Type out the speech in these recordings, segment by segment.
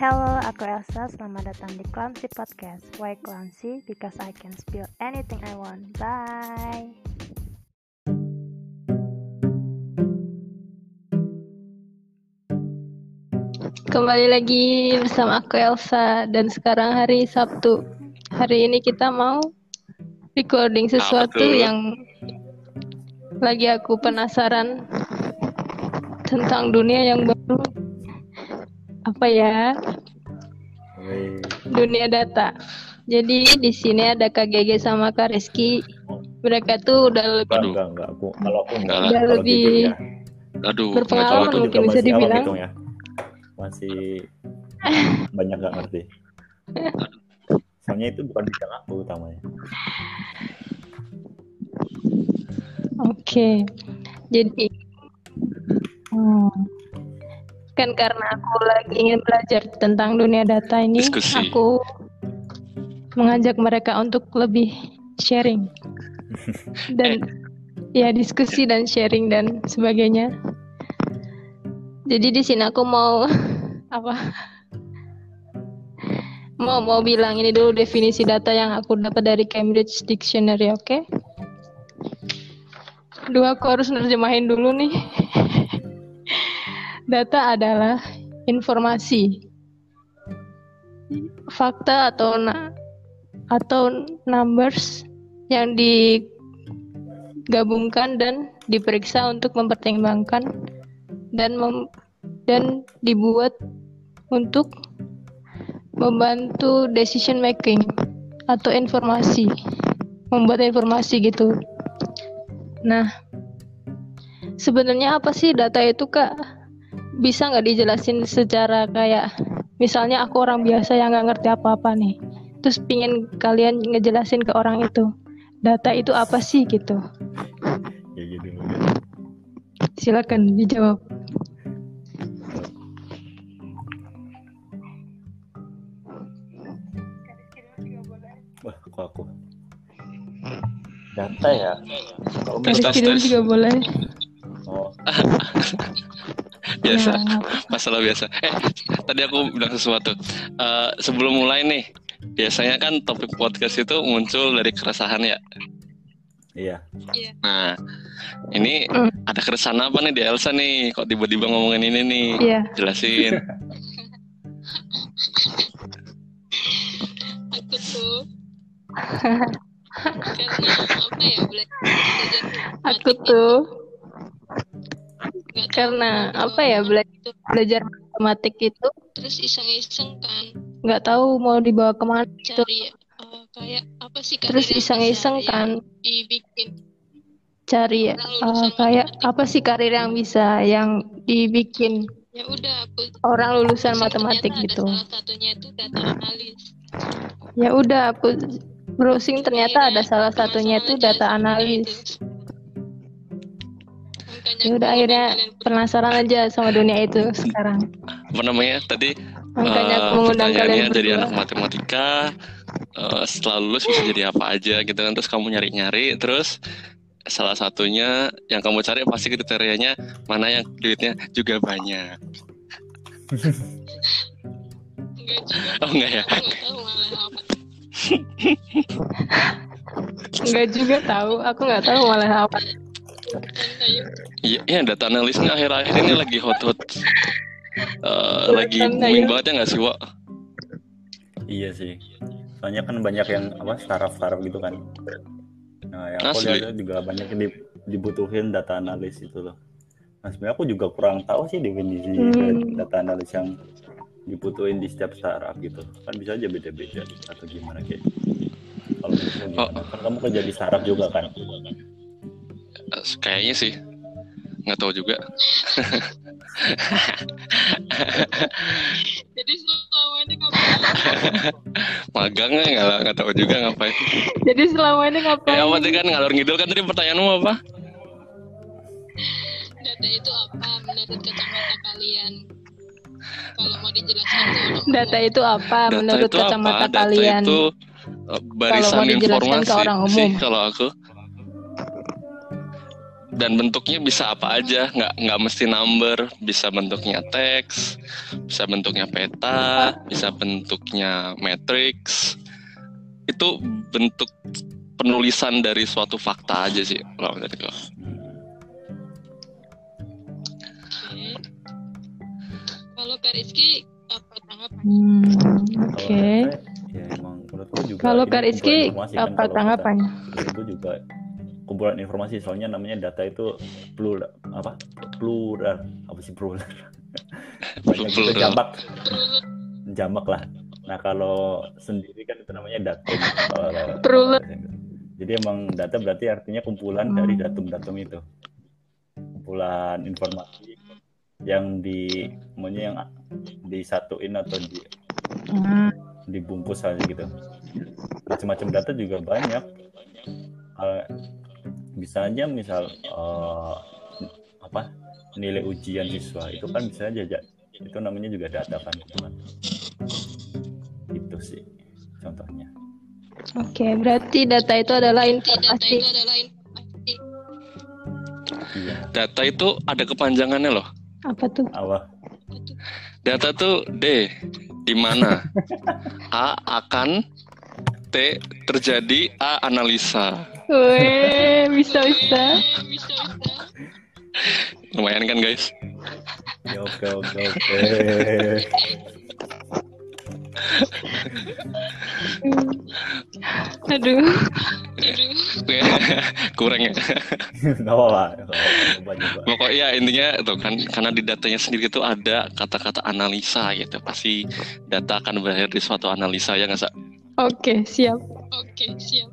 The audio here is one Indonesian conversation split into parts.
Hello, aku Elsa. Selamat datang di Clumsy Podcast. Why Clumsy? Because I can spill anything I want. Bye. Kembali lagi bersama aku Elsa dan sekarang hari Sabtu. Hari ini kita mau recording sesuatu tuh? yang lagi aku penasaran tentang dunia yang baru. Apa ya? Wih, Dunia data. Jadi di sini ada Kak Gege sama Kak Rizky. Mereka tuh udah lebih enggak, enggak, enggak. Aku, kalau aku enggak. Udah kalau lebih jujur ya. Aduh, Berpengalaman Aku mungkin juga bisa dibilang. ya. Masih banyak nggak ngerti. Soalnya itu bukan bidang aku utamanya. Oke, jadi hmm, kan karena aku lagi ingin belajar tentang dunia data ini, Diskusi. aku mengajak mereka untuk lebih sharing dan ya diskusi dan sharing dan sebagainya. Jadi di sini aku mau apa? Mau mau bilang ini dulu definisi data yang aku dapat dari Cambridge Dictionary, oke? Dua aku harus nerjemahin dulu nih. Data adalah informasi, fakta atau na- atau numbers yang digabungkan dan diperiksa untuk mempertimbangkan dan mem- dan dibuat untuk membantu decision making atau informasi membuat informasi gitu. Nah, sebenarnya apa sih data itu kak? Bisa nggak dijelasin secara kayak, misalnya aku orang biasa yang nggak ngerti apa-apa nih, terus pingin kalian ngejelasin ke orang itu, data itu apa sih gitu? Ya gitu. Silakan dijawab. Wah, kok aku. Data ya. Kalau Tes, tes. juga boleh. Oh, Biasa, Nah, masalah biasa. Eh, tadi aku bilang sesuatu. Eh, sebelum mulai nih, biasanya kan topik podcast itu muncul dari keresahan ya. iya. Nah, ini Hmm. ada keresahan apa nih di Elsa nih? Kok tiba-tiba ngomongin ini nih? Iya. Jelasin. aku tuh karena apa ya belajar Aku tuh karena mau apa ya dibawa bela- ke mana tuh. belajar matematik itu terus iseng-iseng kan nggak tahu mau dibawa ke mana itu. cari eh, kayak apa sih karir Terus iseng-iseng kan dibikin cari lulusan kayak matematik. apa sih karir yang bisa yang dibikin ya udah aku orang lulusan iseng, matematik gitu. salah satunya itu data analis Ya udah aku browsing ternyata ada salah satunya itu data analis. Ya udah akhirnya penasaran aja sama dunia itu sekarang. Apa namanya? Tadi Makanya aku pertanyaannya kalian jadi anak matematika. eh, setelah lulus bisa jadi apa aja gitu kan? Terus kamu nyari-nyari, terus salah satunya yang kamu cari pasti kriterianya mana yang duitnya juga banyak. enggak juga Oh enggak ya? Enggak juga tahu, aku nggak tahu malah apa. Iya, iya data analis ini akhir-akhir ini lagi hot-hot. Eh, lagi booming ya. banget ya nggak sih, Wak? Iya sih. Soalnya kan banyak yang apa startup-startup gitu kan. Nah, yang aku lihat juga banyak yang di- dibutuhin data analis itu loh. Nah, sebenarnya aku juga kurang tahu sih definisi Hmm. data analis yang dibutuhin di setiap startup gitu. Kan bisa aja beda-beda atau gimana kayak. Kalau Oh. Kan kamu kerja di startup juga kan? Kayaknya sih. Nggak tahu juga. jadi selama ini ngapain Magang nggak nggak nggak tahu juga ngapain. Jadi selama ini Ya ngapain? apa tadi kan ngalor ngidul kan tadi pertanyaanmu apa? data itu apa menurut kacamata kalian kalau mau dijelaskan tuh orang Data itu apa Data menurut itu kacamata apa? Data kalian? itu barisan mau dijelaskan informasi ke orang sih umum. kalau aku. Dan bentuknya bisa apa aja nggak nggak mesti number bisa bentuknya teks bisa bentuknya peta bisa bentuknya matrix itu bentuk penulisan dari suatu fakta aja sih kalau menurut gua. Oke. Kalau Kak Rizky apa tanggapan? Hmm, Kalau Oke. data, ya emang menurutku juga Kalau Kak Rizky, kan apa tanggapannya? itu juga kumpulan informasi soalnya namanya data itu plural apa? Plural apa sih plural banyak Plural. jamak jamak lah. Nah kalau sendiri kan itu namanya datum Kalau- Plural. jadi emang data berarti artinya kumpulan dari datum-datum itu. Kumpulan informasi yang di maunya yang disatuin atau di Hmm, dibungkus aja gitu. Macam-macam data juga banyak. Eh, bisa aja misal eh, apa nilai ujian siswa itu kan bisa aja Ja. itu namanya juga data kan gitu kan itu sih contohnya. Oke, berarti data itu adalah data informasi. iya. Data itu ada kepanjangannya loh. Apa tuh? awal data tuh D di mana? A akan T terjadi A analisa Weh, bisa bisa. Eh, bisa bisa. lumayan kan guys ya oke oke oke Aduh. Aduh. kurang ya nggak apa-apa pokoknya intinya tuh kan karena di datanya sendiri itu ada kata-kata analisa gitu pasti data akan berakhir di suatu analisa ya nggak Sa? Oke, siap. Oke, siap.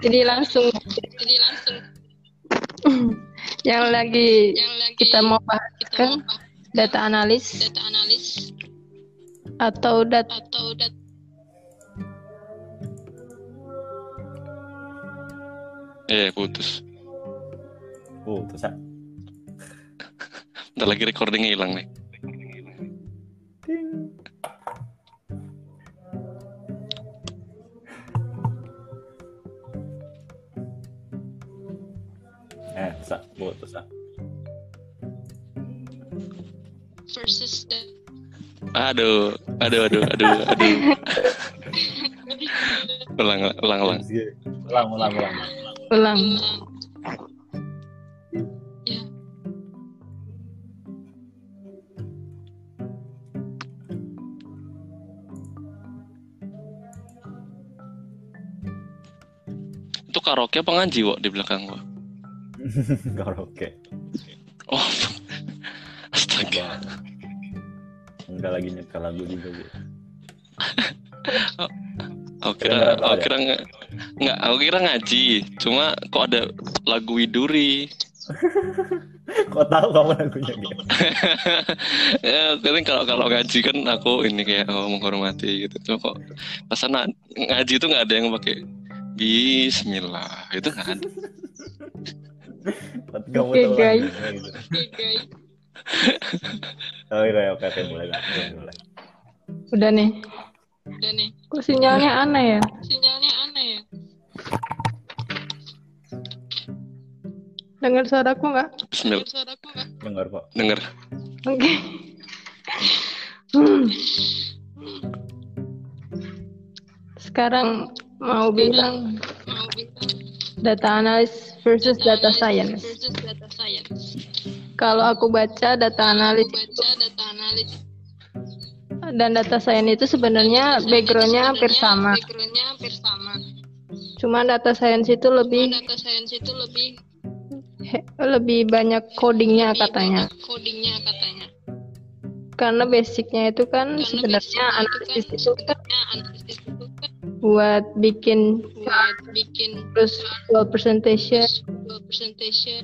Jadi langsung. Jadi langsung. Yang lagi yang lagi kita mau bahas kita kan mau bahas. data analis. Data analis. Atau data atau data eh putus. Terus ah. Bentar lagi recordingnya hilang nih putus ah. versus aduh aduh aduh aduh aduh. Ulang ulang ulang. Ulang ulang ulang. Ulang. ya. Itu karaoke apa ngaji wok di belakang gua karaoke oh astaga. Enggak. lagi nyetel lagu juga gitu aku kira aku kira nggak nggak aku kira ngaji. Cuma kok ada lagu widuri? Kok tahu kamu lagunya ya kadang kalau kalau ngaji kan aku ini kayak oh, menghormati gitu. Cuma kok pas ngaji itu nggak ada yang pakai Bismillah. Itu nggak ada Kamu Oke, tahu guys. gitu oke guys oh iya oke oke mulai Kak. Mulai, mulai. Udah nih. udah nih Kok sinyalnya aneh ya? sinyalnya aneh ya Dengar suaraku nggak? Bismillah Dengar suaraku nggak dengar kok denger Oke. Hmm. Sekarang mau bilang mau bilang data analis versus data science. Kalau aku baca data analis dan data science itu sebenarnya backgroundnya hampir sama. backgroundnya hampir sama Cuma data science itu lebih lebih he- lebih banyak codingnya katanya. codingnya katanya Karena basicnya itu kan sebenarnya analisis itu kan buat bikin buat bikin terus visual presentation. visual presentation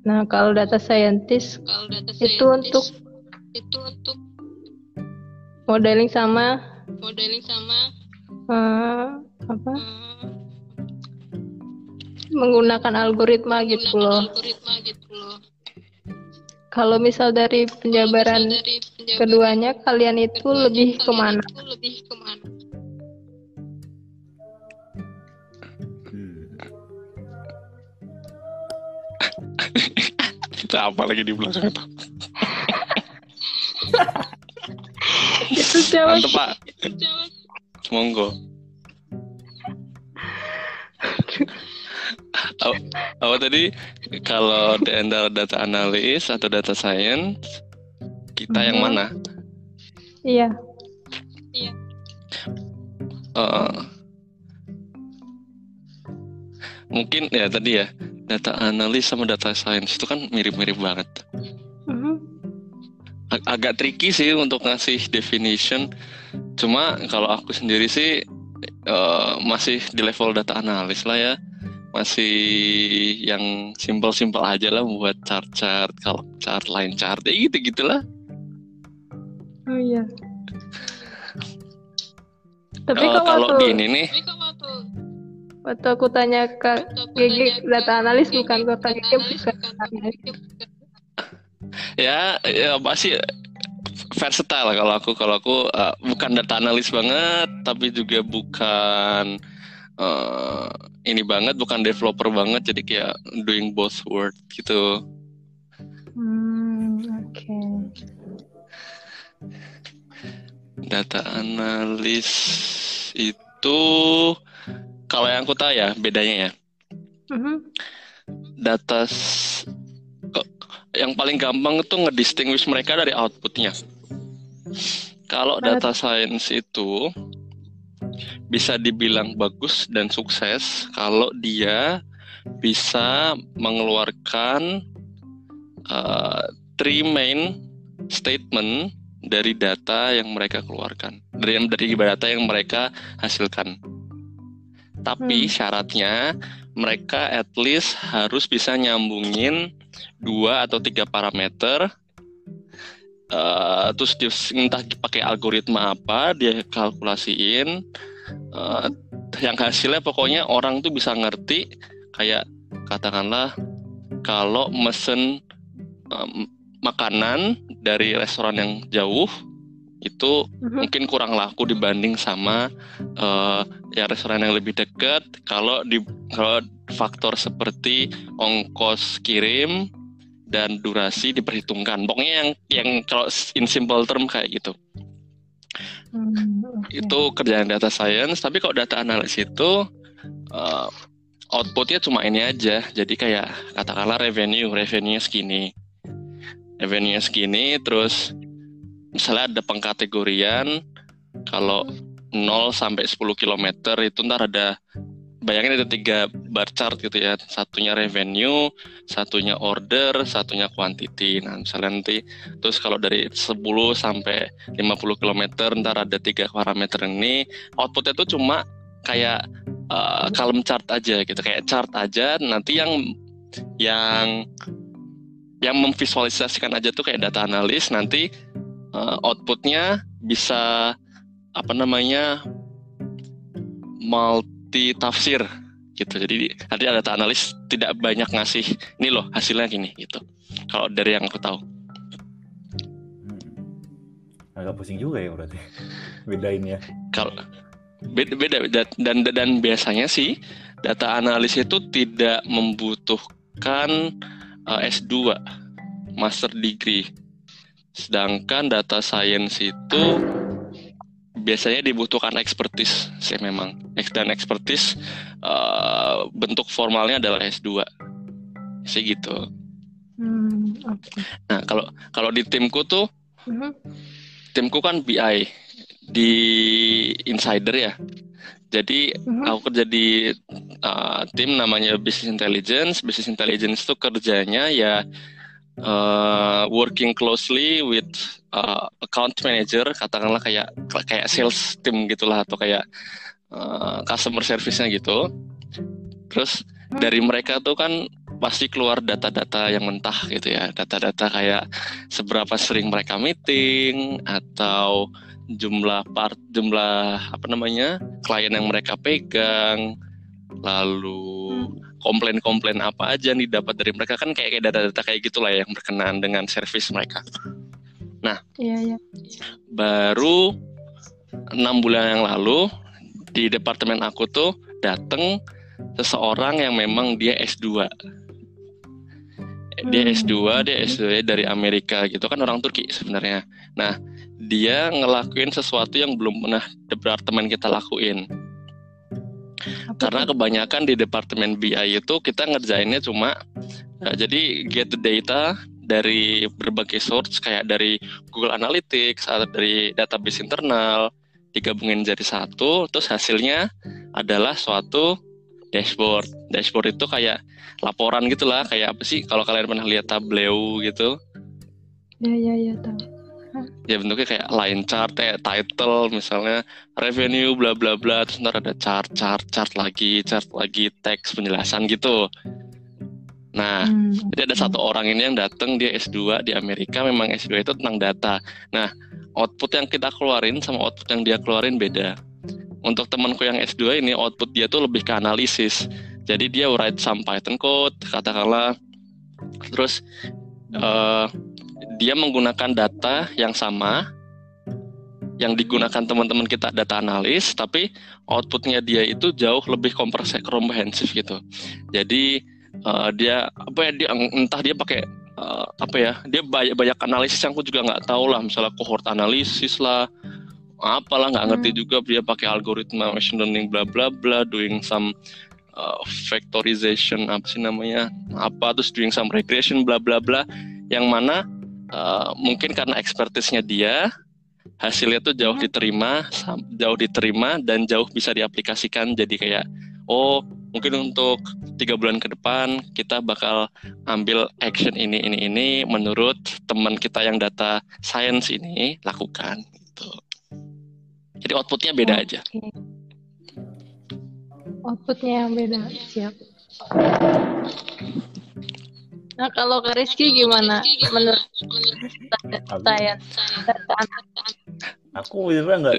Nah, kalau data scientist kalau data Itu scientist untuk- itu untuk modeling sama modeling sama eh, apa? eh, menggunakan algoritma gitu menggunakan loh. algoritma gitu loh Kalau misal dari penjabaran Kalau dari penjabaran keduanya kalian itu keduanya, lebih kalian ke mana? itu lebih ke mana Itu apa lagi di belakang itu? Itu siapa? Mantep pak, monggo. apa, tadi kalau di antara data analis atau data science kita yang Mhm. mana? Iya. Eh, mungkin ya tadi ya data analis sama data science itu kan mirip-mirip banget. Mhm. Ag- agak tricky sih untuk ngasih definition. Cuma kalau aku sendiri sih eh, masih di level data analis lah ya. Masih yang simple-simple aja lah buat chart-chart, kalau chart, line chart, ya gitu-gitulah. Oh iya. Tapi kok kalau waktu, di ini nih, Tapi waktu aku tanya ke Gigi tanya data analis bukan kota data Gigi analis bukan analis. ya, ya pasti versatile kalau aku. Kalau aku eh, bukan data analis banget, tapi juga bukan eh, ini banget, bukan developer banget. Jadi kayak doing both work gitu. Hmm, oke. Data analis itu kalau yang aku tahu ya bedanya ya. Mhm. Data yang paling gampang itu ngedistinguish mereka dari outputnya. Kalau data science itu bisa dibilang bagus dan sukses kalau dia bisa mengeluarkan uh, three main statement dari data yang mereka keluarkan dari dari data yang mereka hasilkan. Tapi Hmm. syaratnya mereka at least harus bisa nyambungin dua atau tiga parameter. eh, terus dia entah pakai algoritma apa dia kalkulasiin eh, yang hasilnya pokoknya orang tuh bisa ngerti kayak katakanlah kalau mesen em, makanan dari restoran yang jauh itu Mhm. mungkin kurang laku dibanding sama eh, ya restoran yang lebih dekat. Kalau di kalau faktor seperti ongkos kirim dan durasi diperhitungkan. Pokoknya yang yang kalau in simple term kayak gitu. Hmm, oke. itu kerjaan data science. Tapi kalau data analis itu eh, outputnya cuma ini aja. Jadi kayak katakanlah revenue revenue segini. Revenue segini terus misalnya ada pengkategorian kalau 0 sampai 10 km itu ntar ada bayangin ada tiga bar chart gitu ya. Satunya revenue satunya order satunya quantity. Nah misalnya nanti terus kalau dari 10 sampai 50 km ntar ada tiga parameter ini outputnya tuh cuma kayak uh, column chart aja gitu. Kayak chart aja nanti yang yang yang memvisualisasikan aja tuh kayak data analis nanti uh, outputnya bisa apa namanya multi tafsir gitu. Jadi ada data analis tidak banyak ngasih ini loh hasilnya gini gitu. Kalau dari yang aku tahu. Hmm. Agak pusing juga ya berarti. Bedainnya. kalau beda, beda. Da- dan dan biasanya sih data analis itu tidak membutuhkan uh, S2 master degree sedangkan data science itu biasanya dibutuhkan expertise sih memang dan expertise uh, bentuk formalnya adalah S2 sih gitu Hmm, oke. nah kalau kalau di timku tuh Mhm. timku kan BI di insider ya. Jadi Mhm. aku kerja di uh, tim namanya Business Intelligence. Business Intelligence itu kerjanya ya uh, working closely with uh, account manager, katakanlah kayak kayak sales team gitulah atau kayak uh, customer service-nya gitu. Terus dari mereka tuh kan pasti keluar data-data yang mentah gitu ya, data-data kayak seberapa sering mereka meeting atau jumlah part jumlah apa namanya klien yang mereka pegang lalu komplain-komplain apa aja nih dapat dari mereka. Kan kayak data-data kayak gitulah yang berkenaan dengan service mereka. Iya, iya. baru enam bulan yang lalu di departemen aku tuh dateng seseorang yang memang dia S2 dia Hmm, S2 dia oke. S2 dari Amerika gitu. Kan orang Turki sebenarnya. Nah dia ngelakuin sesuatu yang belum pernah departemen kita lakuin karena kebanyakan di departemen BI itu kita ngerjainnya cuma ya, jadi get the data dari berbagai source kayak dari Google Analytics atau dari database internal digabungin jadi satu terus hasilnya adalah suatu dashboard. Dashboard itu kayak laporan gitulah kayak apa sih kalau kalian pernah lihat Tableau gitu? Ya ya ya tahu. Ya bentuknya kayak line chart kayak title misalnya revenue bla bla bla terus ntar ada chart chart chart lagi chart lagi teks penjelasan gitu. Nah Hmm, jadi ada satu orang ini yang datang dia S2 di Amerika memang S2 itu tentang data. Nah output yang kita keluarin sama output yang dia keluarin beda. Untuk temanku yang S2 ini output dia tuh lebih ke analisis. Jadi dia write some Python code katakanlah. Terus eh, dia menggunakan data yang sama yang digunakan teman-teman kita data analis tapi outputnya dia itu jauh lebih komprehensif gitu. Jadi eh, dia apa ya dia entah dia pakai eh, apa ya dia banyak banyak analisis yang aku juga nggak tahu lah. Misalnya cohort analisis lah apalah nggak ngerti Hmm. juga. Dia pakai algoritma machine learning bla bla bla doing some uh, factorization apa sih namanya apa terus doing some regression bla bla bla. Yang mana uh, mungkin karena expertise-nya dia hasilnya tuh jauh Hmm. diterima jauh diterima dan jauh bisa diaplikasikan jadi kayak oh mungkin untuk tiga bulan ke depan kita bakal ambil action ini ini ini menurut teman kita yang data science ini lakukan gitu jadi outputnya beda aja Oke. Outputnya yang beda, siap. Nah kalau ke Rizky gimana menurut Aku, saya? Data aku sebenarnya nggak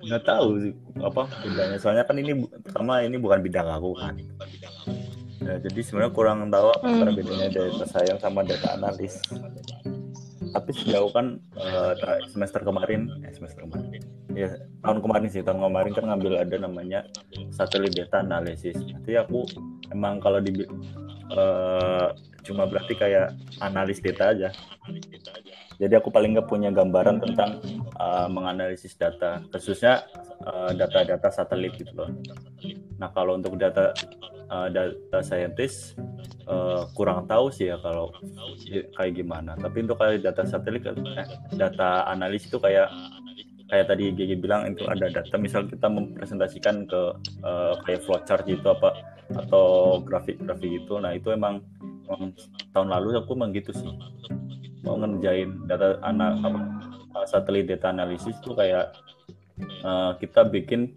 nggak tahu sih apa bedanya. Soalnya kan ini pertama ini bukan bidang aku kan. Ya, jadi sebenarnya kurang tahu apa Hmm. bedanya data science sama data analis. Tapi sejauh kan tra- semester kemarin, eh, semester kemarin, ya tahun kemarin sih tahun kemarin kan ngambil ada namanya satelit data analysis. Jadi aku emang kalau di eh, cuma berarti kayak analis data aja. Jadi aku paling nggak punya gambaran tentang uh, menganalisis data, khususnya uh, data-data satelit gitu loh. Nah kalau untuk data uh, data scientist uh, kurang tahu sih ya kalau kayak gimana. Tapi untuk kayak data satelit, eh, data analis itu kayak kayak tadi Gigi bilang itu ada data misal kita mempresentasikan ke uh, kayak flowchart gitu apa atau grafik-grafik gitu. Nah itu emang, emang tahun lalu aku emang gitu sih mau ngerjain data ana, apa, uh, satelit data analisis itu kayak uh, kita bikin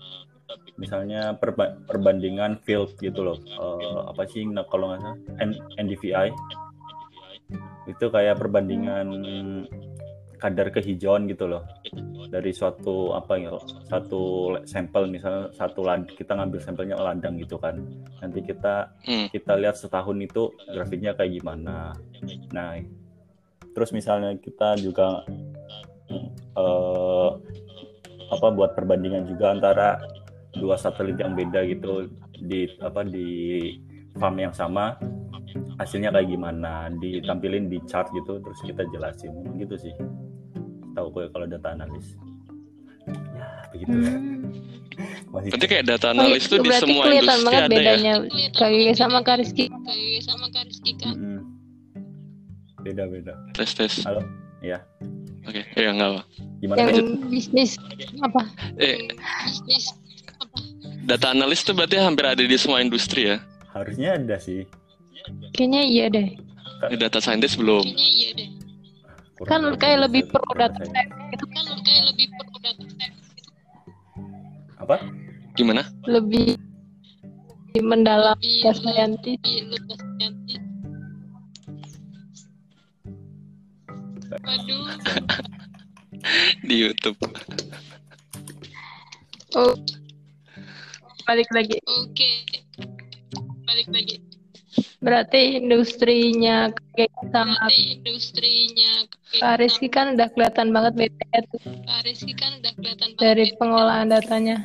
misalnya perba- perbandingan field gitu loh. Uh, apa sih nah, kalau nggak salah N- NDVI itu kayak perbandingan kadar kehijauan gitu loh. Dari suatu apa ya satu sampel misalnya satu land kita ngambil sampelnya ladang gitu kan. Nanti kita Hmm. kita lihat setahun itu grafiknya kayak gimana. Nah terus misalnya kita juga eh, apa buat perbandingan juga antara dua satelit yang beda gitu di apa di farm yang sama hasilnya kayak gimana ditampilin di chart gitu terus kita jelasin. Gitu sih. Tahu gue kalau data analis. Ya begitu ya. Hmm. masih berarti kayak data Oh, analis tuh di berarti semua kelihatan industri banget ada ya? bedanya. Kayak sama Kak Rizky. kayak sama Kak Rizky kan. Beda beda. Tes tes. Halo? Ya oke ya nggak apa. Gimana? Yang lanjut. bisnis apa? eh. Bisnis apa? Data analis tuh berarti hampir ada di semua industri ya? Harusnya ada sih. Kayaknya iya deh. Di data scientist belum. Kayaknya iya deh. Kurang Kan kayak lebih data pro data gitu, kan kayak lebih perlu data science apa? Gimana? Lebih mendalam data scientist. Di YouTube Oh. Balik lagi. oke balik lagi Berarti industrinya kayak sama berarti industrinya Kak Rizky kan udah kelihatan banget bedanya tuh Kak Rizky kan udah kelihatan banget dari pengolahan datanya.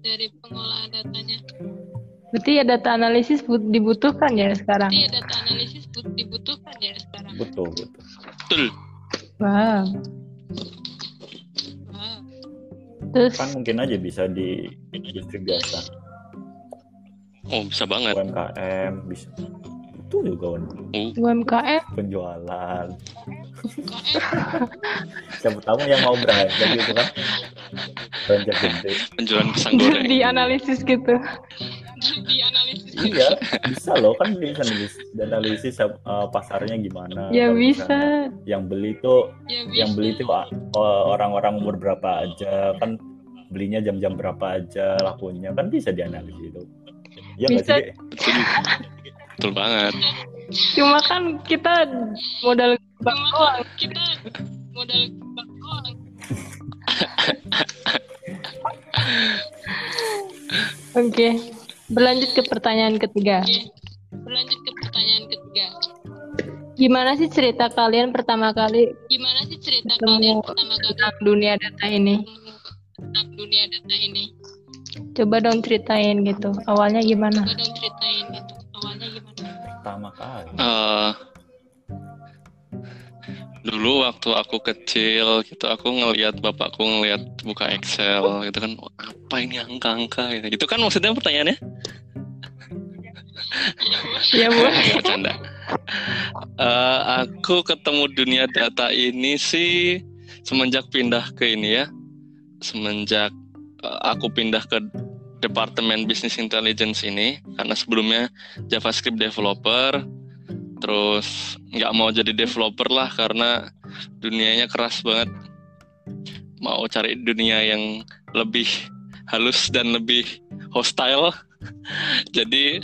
dari pengolahan datanya Berarti ya data analisis but- dibutuhkan ya sekarang. Berarti ya data analisis but- dibutuhkan itu gitu. Betul. Wow. Ah, Terus Kan mungkin aja bisa di industri biasa, Oh, bisa banget. UMKM bisa. Itu juga kan, UMKM penjualan. Siapa tahu yang mau belanja gitu kan. Belanja gede. Penjualan pisang goreng. dianalisis gitu. dianalisis Iya, bisa loh kan bisa analisis, analisis uh, pasarnya gimana. Ya bisa. Yang beli tuh ya yang beli itu uh, orang-orang umur berapa aja kan belinya jam-jam berapa aja lakunya kan bisa dianalisis itu. Ya Bisa. sih? Dek? Betul. Banget. Cuma kan kita modal Cuma doang. kan kita modal gebak doang Oke. Berlanjut ke pertanyaan ketiga. Oke, berlanjut ke pertanyaan ketiga. Gimana sih cerita kalian pertama kali Gimana sih cerita Ketemu kalian pertama kali tentang dunia data ini? tentang dunia data ini? Coba dong ceritain gitu. Awalnya gimana? Coba dong ceritain gitu. Awalnya gimana? Pertama kali. Eh, dulu waktu aku kecil gitu aku ngelihat bapakku ngelihat buka Excel gitu kan "Wah, apa ini angka-angka gitu. Itu kan maksudnya pertanyaannya Ya bu. bercanda. Eh, aku ketemu dunia data ini sih semenjak pindah ke ini ya. Semenjak eh, aku pindah ke Departemen Business Intelligence ini karena sebelumnya JavaScript developer terus nggak mau jadi developer lah karena dunianya keras banget. Mau cari dunia yang lebih halus dan lebih hostile. Jadi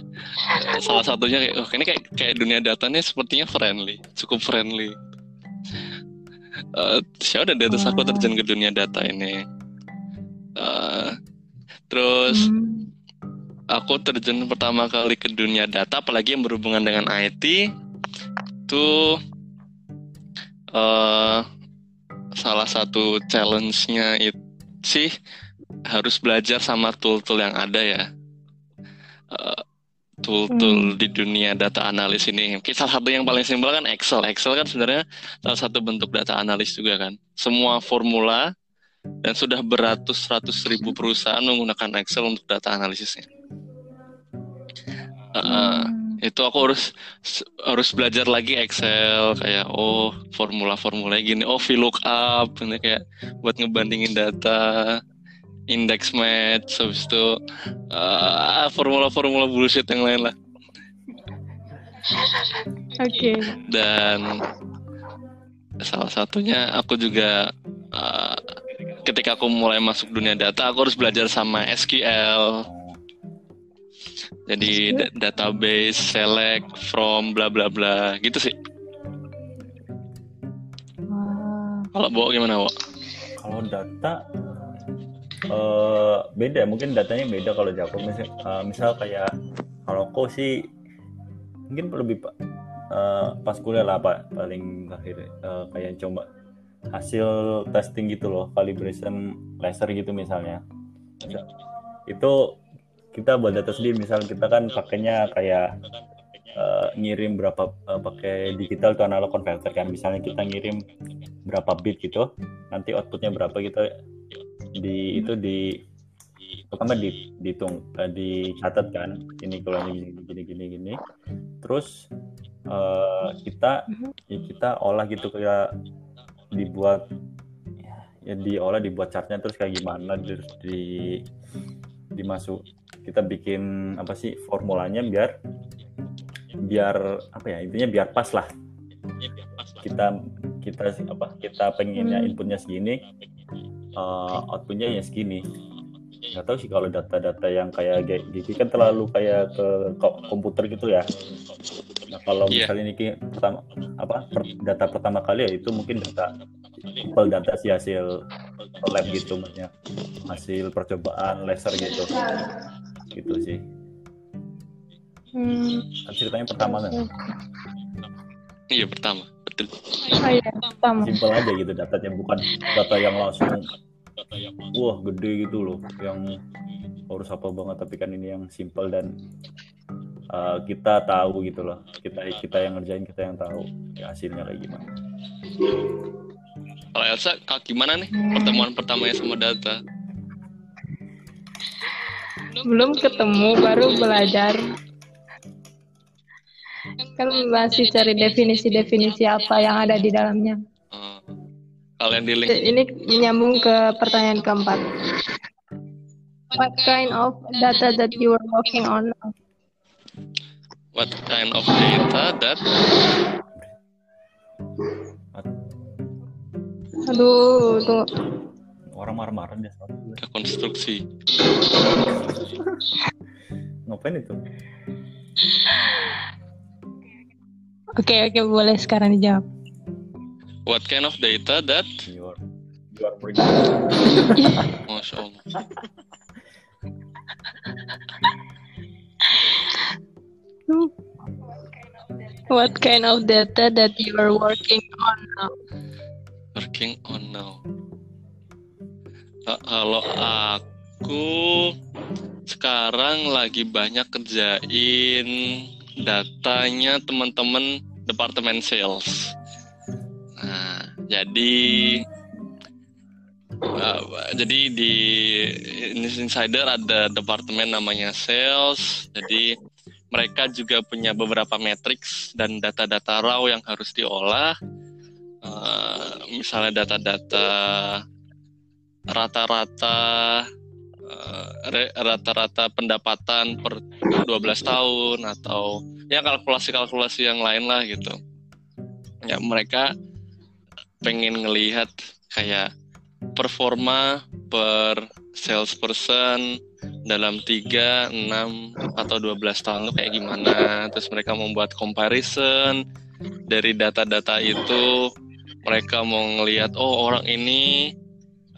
salah satunya kayak oh, ini kayak kayak dunia datanya sepertinya friendly cukup friendly. Eh terus ya udah deh, terus aku terjun ke dunia data ini. Eh, terus Hmm. aku terjun pertama kali ke dunia data apalagi yang berhubungan dengan IT itu eh salah satu challenge-nya itu sih harus belajar sama tool-tool yang ada ya. Eh, tool-tool di dunia data analis ini. Salah satu yang paling simpel kan Excel. Excel kan sebenarnya salah satu bentuk data analis juga kan. Semua formula dan sudah beratus-ratus ribu perusahaan menggunakan Excel untuk data analisisnya. Hmm. Itu aku harus harus belajar lagi Excel kayak oh formula-formula gini oh VLOOKUP ini kayak buat ngebandingin data index match habis itu eh, formula-formula bullshit yang lain lah Oke. dan salah satunya aku juga eh, ketika aku mulai masuk dunia data aku harus belajar sama SQL jadi da- database select from bla bla bla. Gitu sih. Wah. kalau bawa gimana bawa Kalau data eh beda. Mungkin datanya beda kalau Jakob misal, eh, misal kayak kalau aku sih mungkin lebih eh, pas kuliah lah pak. Paling akhir eh, kayak coba hasil testing gitu loh. Calibration laser gitu misalnya. Itu kita buat data sendiri misal kita kan pakainya kayak eh, ngirim berapa eh, pakai digital to analog converter kan. Misalnya kita ngirim berapa bit gitu nanti outputnya berapa gitu di itu di pertama di dihitung eh, dicatat kan. Ini kalau ini gini gini gini gini terus eh, kita ya kita olah gitu kayak dibuat ya diolah dibuat chartnya terus kayak gimana terus di dimasuk kita bikin apa sih formulanya biar biar apa ya intinya biar pas lah. Kita kita apa kita pengennya Hmm. inputnya segini uh, outputnya ya segini. Nggak tahu sih kalau data-data yang kayak Gigi kan terlalu kayak ke ko- komputer gitu ya. Nah kalau Iya. misalnya ini pertama apa per- data pertama kali ya itu mungkin data simple data sih hasil lab gitu maksudnya. Hasil percobaan laser gitu gitu sih. Hmm. kan ceritanya pertama kan? Iya. Pertama. Betul. Oh iya, pertama. simple aja gitu datanya bukan data yang langsung. Wah gede gitu loh yang harus apa banget tapi kan ini yang simple dan eh, kita tahu gitu loh. Kita kita yang ngerjain kita yang tahu ya, hasilnya kayak gimana. Kalau Elsa, kak gimana nih pertemuan pertamanya sama data? Belum ketemu baru belajar. Kan masih cari definisi-definisi apa yang ada di dalamnya. Kalian di link ini nyambung ke pertanyaan keempat. What kind of data that you are working on? Now? what kind of data that aduh tunggu orang marah-marah dia selalu ke konstruksi? ngapain itu oke oke boleh sekarang dijawab What kind of data that? you are, you are bringing Masya Allah. what kind of data that you are working on now? Working on now. Ka- Kalau aku sekarang lagi banyak kerjain datanya teman-teman departemen sales. Nah, jadi uh, jadi di Insider ada departemen namanya sales. Jadi mereka juga punya beberapa matriks dan data-data raw yang harus diolah. Eh, misalnya data-data rata-rata re- rata-rata pendapatan per 12 tahun atau ya kalkulasi-kalkulasi yang lain lah gitu. Ya mereka pengen ngelihat kayak performa per salesperson dalam 3, 6, atau 12 tahun tuh kayak gimana. Terus mereka membuat comparison dari data-data itu. Mereka mau ngelihat, oh orang ini,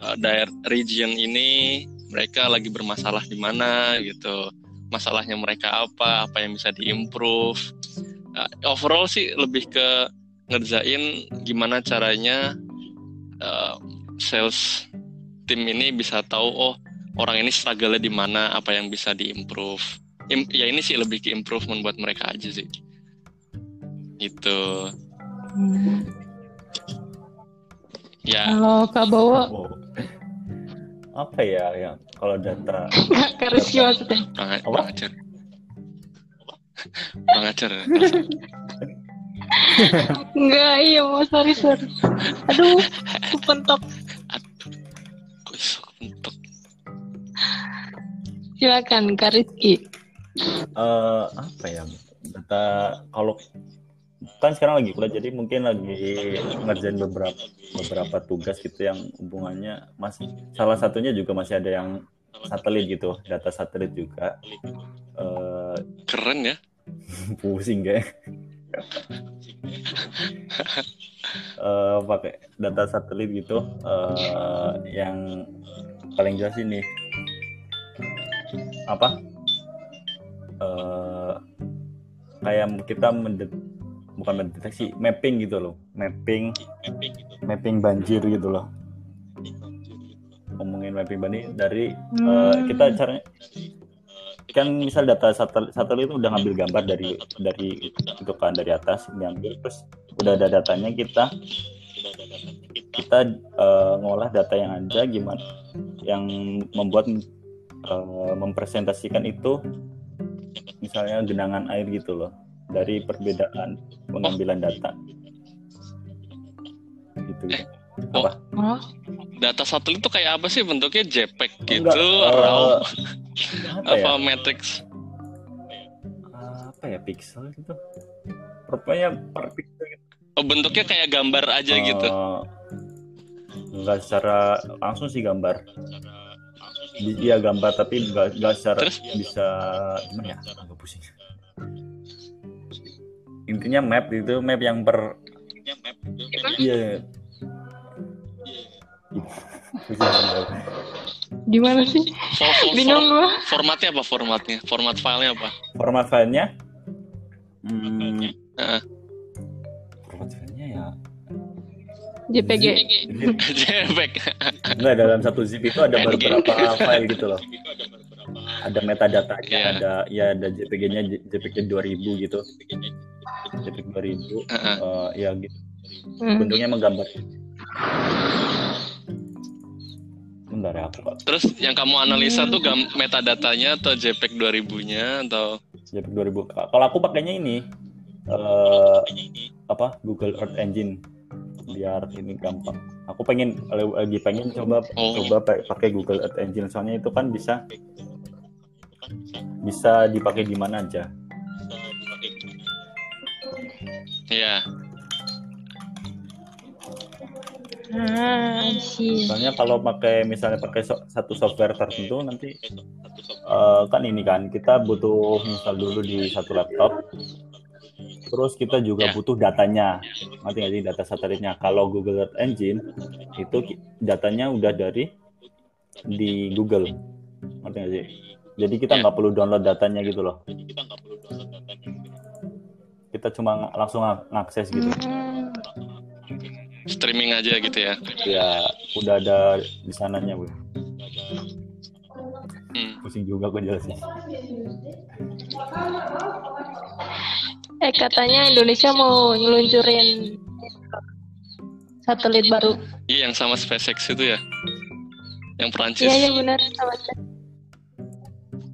uh, daerah region ini, mereka lagi bermasalah di mana gitu. Masalahnya mereka apa, apa yang bisa diimprove. Uh, overall sih lebih ke ngerjain gimana caranya uh, sales tim ini bisa tahu oh orang ini struggle di mana apa yang bisa diimprove Im- ya ini sih lebih ke improvement buat mereka aja sih gitu ya Kalau Kak Bowo, Oh. apa ya yang kalau data Kak Rizky maksudnya. Apa? kurang ajar kurang ajar Enggak, iya mau sorry sorry. Aduh, aku pentok. aduh kepentok Silakan Kak Rizky. eh apa ya data kalau kan sekarang lagi kuliah jadi mungkin lagi ngerjain beberapa beberapa tugas gitu yang hubungannya masih salah satunya juga masih ada yang satelit gitu data satelit juga. Eh keren ya. Pusing kayak eh pakai data satelit gitu eh yang paling jelas ini. Apa? Eh kayak kita mendet bukan mendeteksi mapping gitu loh. Mapping. Mapping banjir gitu loh. Ngomongin mapping banjir dari eh, kita caranya kan misal data satelit, satelit itu udah ngambil gambar dari dari itu kan dari atas diambil terus udah ada datanya kita. Kita eh, ngolah data yang ada gimana yang membuat eh, mempresentasikan itu misalnya genangan air gitu loh dari perbedaan pengambilan data. Gitu, gitu. apa? Oh, data satelit itu kayak apa sih bentuknya? JPEG gitu Enggak, eh, raw. apa ya? apa matrix? Apa ya pixel gitu? Pokoknya per pixel gitu. oh, bentuknya kayak gambar aja gitu? Eh, nggak secara langsung sih gambar. Iya gambar. tapi nggak nggak secara Terus? bisa gimana ya? Agak pusing intinya map itu map yang per iya. Pusing. di mana sih? For- for- Bingung for- gua. formatnya apa formatnya? Format filenya apa? Format filenya? Hmm, Heeh. format filenya ya. JPG. JPEG Enggak dalam satu zip itu ada beberapa file gitu loh. Ada metadata Iya. ada ya ada JPG-nya JPG 2000 gitu JPG 2000 Heeh. eh, ya gitu Hmm. bentuknya menggambar bentar ya aku. Terus yang kamu analisa tuh gam metadatanya atau JPEG 2000-nya atau JPG 2000 Ka- kalau aku pakainya ini eh apa Google Earth Engine biar ini gampang aku pengen lagi pengen coba Oh. coba pa- pakai Google Earth Engine soalnya itu kan bisa bisa dipakai di mana aja Iya. Ah, I see. Soalnya kalau pakai misalnya pakai so- satu software tertentu nanti eh, kan ini kan kita butuh install dulu di satu laptop. Terus kita juga Ya. butuh datanya, ngerti nggak sih data satelitnya. Kalau Google Earth Engine itu datanya udah dari di Google, ngerti nggak sih? Jadi kita Ya. nggak perlu download datanya gitu loh. Kita cuma ng- langsung ng- ngakses gitu. Hmm. Streaming aja gitu ya. Ya udah ada di sananya, Bu. Hmm. Pusing juga gue jelasin. Eh katanya Indonesia mau ngeluncurin satelit baru. Iya yang sama SpaceX itu ya. Yang Perancis. Iya iya benar sama.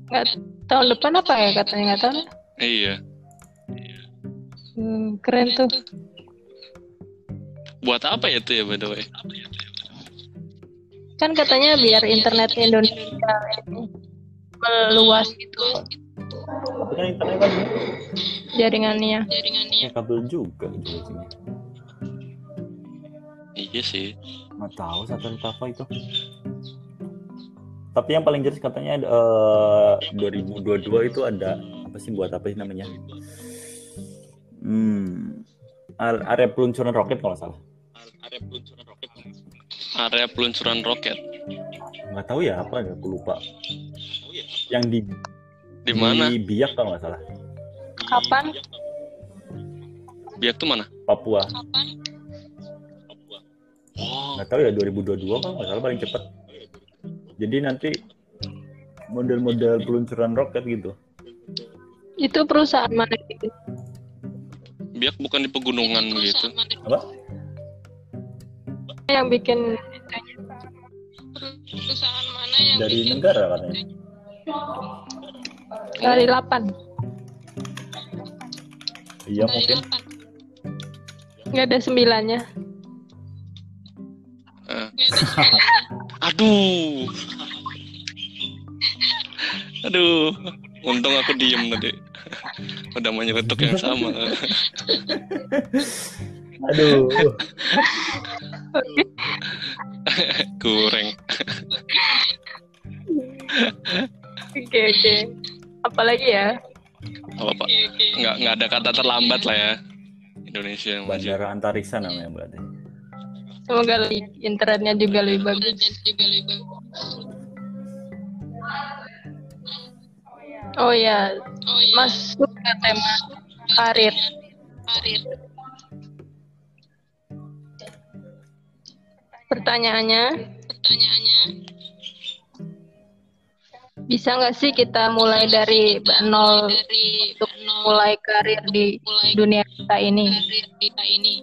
Nggak tahun depan apa ya katanya nggak tahu. Iya. Hmm, keren tuh. Buat apa ya itu ya by the way? Kan katanya biar internet Indonesia ini meluas gitu Tapi kan internet kan jaringannya. jaringannya kabel juga gitu sini. Iya sih. Nggak tahu satelit apa itu. Tapi yang paling jelas katanya eh, 2022 itu ada apa sih buat apa sih namanya? Hmm, are- area peluncuran roket kalau salah. Area peluncuran roket. Nggak tahu ya apa ya, aku lupa. Yang di Di mana? Di Biak kalau nggak salah. Kapan? Biak tuh mana? Papua. kapan Oh, Nggak tahu ya 2022 kalau nggak salah paling cepat. Jadi nanti model-model peluncuran roket gitu. Itu perusahaan mana gitu? Biak bukan di pegunungan gitu. Apa? Yang bikin perusahaan mana yang Dari bikin negara katanya. dari 8 Iya dari mungkin. delapan nggak ada sembilannya. Nggak ada sembilannya Aduh. Aduh. Untung aku diem tadi. Udah menyeletuk yang sama. Aduh. Kurang. Oke oke. Apalagi ya? Apa pak? Nggak nggak ada kata terlambat lah ya. Indonesia yang maju. Bandara antariksa namanya berarti. Semoga internetnya juga lebih bagus. juga lebih bagus Oh ya, oh iya masuk ke tema karir. karir Pertanyaannya, pertanyaannya bisa nggak sih kita mulai dari nol dari untuk mulai karir di mulai dunia kita ini? kita ini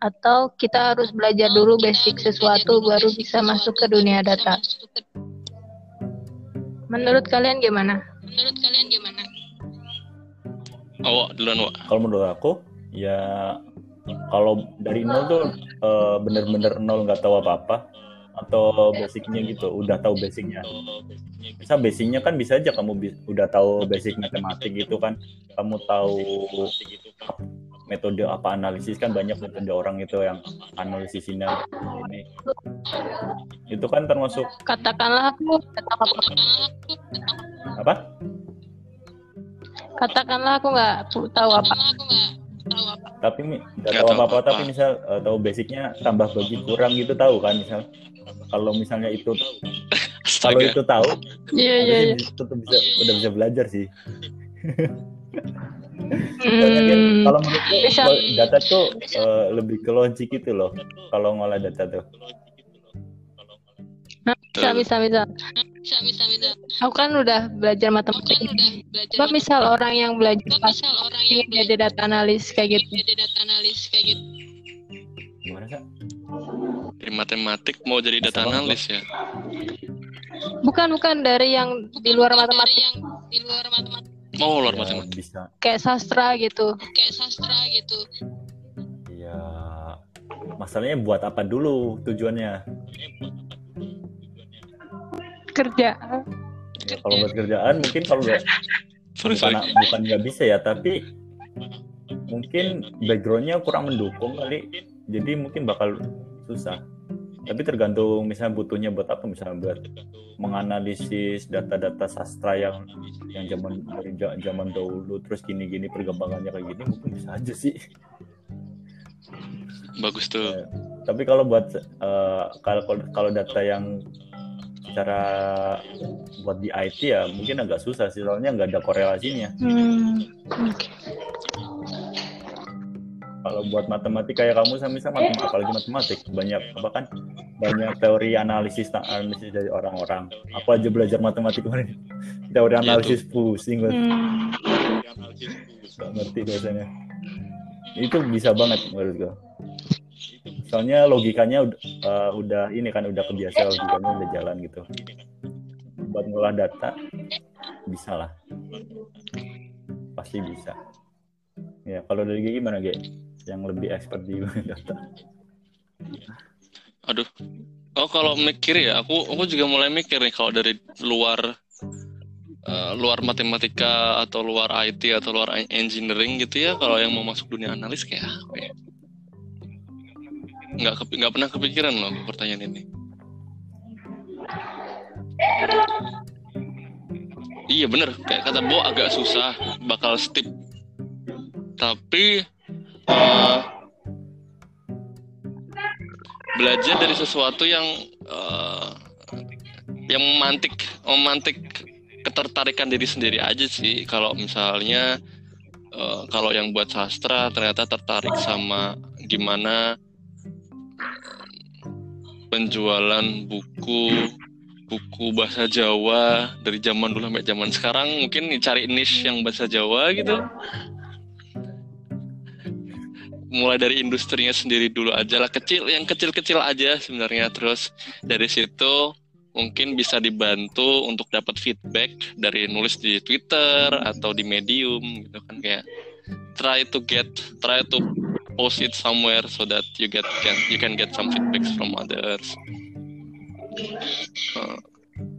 Atau kita harus belajar dulu basic sesuatu baru bisa masuk ke dunia data? Menurut kalian gimana? Menurut kalian gimana? Oh, duluan Wak. Kalau menurut aku ya kalau dari nol tuh eh, bener-bener nol nggak tahu apa-apa. Atau basicnya gitu udah tahu basicnya. Bisa basicnya kan bisa aja kamu bi- udah tahu basic matematik gitu kan. Kamu tahu metode apa analisis kan banyak metode orang itu yang analisis ini ini. Itu kan termasuk Katakanlah aku katakanlah aku apa? Katakanlah aku nggak tahu apa. katakanlah aku nggak tahu apa. Tapi mi- nggak tahu apa-apa tapi misal eh, tahu basicnya tambah bagi kurang gitu tahu kan misal. Kalau misalnya itu kalau itu tahu Iya iya iya. harusnya tetap bisa udah bisa belajar sih. Hmm, kalau menurutku data tuh eh, lebih ke logik gitu loh kalau ngolah data tuh. Bisa bisa bisa. Aku kan udah belajar matematika. kan udah belajar. Coba misal orang yang belajar Coba pas misal orang yang jadi data analis kayak gitu. jadi data analis kayak gitu. Gimana sih? Di matematik mau jadi data analis ya. Bukan bukan dari yang di luar Bukan matematik Dari yang di luar matematik Mau luar Ya, matematik. bisa. kayak sastra gitu. kayak sastra gitu. Ya, masalahnya buat apa dulu tujuannya? Kerja. Ya, kalau buat kerjaan mungkin kalau nggak Sorry, bukan bukan nggak bisa ya, tapi mungkin backgroundnya kurang mendukung kali, jadi mungkin bakal susah. Tapi tergantung misalnya butuhnya buat apa, misalnya buat menganalisis data-data sastra yang yang zaman dari zaman dahulu terus gini-gini perkembangannya kayak gini mungkin bisa aja sih. Bagus tuh. Eh, tapi kalau buat eh, kalau kalau data yang secara buat di IT ya mungkin agak susah sih soalnya nggak ada korelasinya. Hmm. Oke. Kalau buat matematika kayak kamu sama sama apalagi matematik banyak apa kan banyak teori analisis analisis dari orang-orang. Aku aja belajar matematik kemarin. Teori Iya analisis pusing banget. Hmm. Nggak ngerti biasanya. Itu bisa banget menurut gue. Soalnya logikanya udah, eh, udah ini kan udah kebiasa logikanya udah jalan gitu. Buat ngolah data bisa lah. Pasti bisa. Ya, kalau dari Gi gimana, Ge? Yang lebih expert di data. Aduh. Oh kalau mikir ya, aku aku juga mulai mikir nih kalau dari luar eh, luar matematika atau luar IT atau luar engineering gitu ya, kalau yang mau masuk dunia analis kayak ya? Nggak nggak pernah kepikiran loh pertanyaan ini. Iya bener, kayak kata Bo agak susah, bakal steep. Tapi eh, belajar dari sesuatu yang eh, yang memantik memantik ketertarikan diri sendiri aja sih kalau misalnya eh, kalau yang buat sastra ternyata tertarik sama gimana penjualan buku buku bahasa Jawa dari zaman dulu sampai zaman sekarang. Mungkin cari niche yang bahasa Jawa gitu. Mulai dari industrinya sendiri dulu aja lah. Kecil yang kecil-kecil aja sebenarnya. Terus dari situ mungkin bisa dibantu untuk dapat feedback dari nulis di Twitter atau di Medium gitu kan. Kayak try to get try to post it somewhere so that you get can you can get some feedbacks from others. Eh,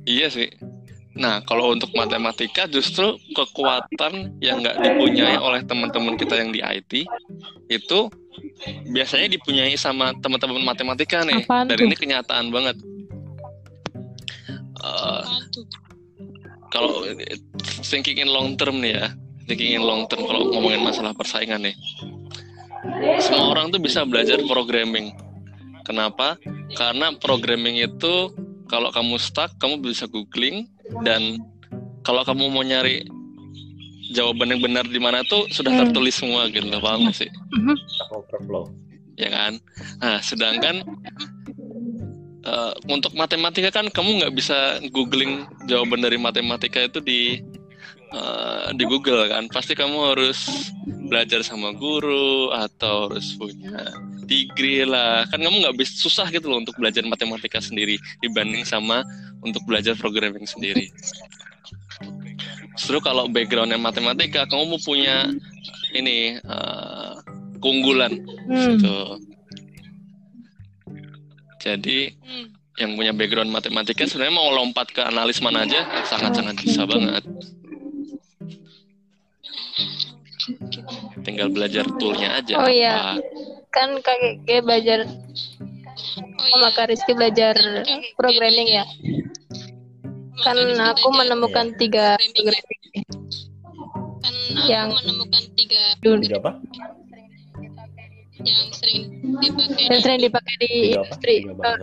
iya sih. Nah kalau untuk matematika justru kekuatan yang nggak dipunyai oleh teman-teman kita yang di IT itu biasanya dipunyai sama teman-teman matematika nih. Apaan dan tuh? ini kenyataan banget. Eh, kalau thinking in long term nih ya. Thinking in long term kalau ngomongin masalah persaingan nih semua orang tuh bisa belajar programming. Kenapa? Karena programming itu kalau kamu stuck kamu bisa googling dan kalau kamu mau nyari jawaban yang benar di mana tuh sudah Hmm. tertulis semua gitu. Paham gak sih? Overflow. ya kan? Nah sedangkan eh, untuk matematika kan kamu nggak bisa googling jawaban dari matematika itu di eh, di Google kan pasti kamu harus belajar sama guru atau harus punya degree lah kan kamu nggak bisa susah gitu loh untuk belajar matematika sendiri dibanding sama untuk belajar programming sendiri justru kalau backgroundnya matematika kamu mau punya ini eh, keunggulan Hmm. gitu. Jadi Hmm. yang punya background matematika sebenarnya mau lompat ke analis mana aja sangat-sangat bisa banget. Tinggal belajar toolnya aja. Oh iya. apa. Kan kakek kayak belajar Oh sama iya. Kak Rizky belajar programming ya. Kan aku menemukan tiga programming kan aku yang- menemukan tiga dulu Tiga apa? yang sering dipakai yang di, sering dipakai di Tiga apa? industri Tiga Eh,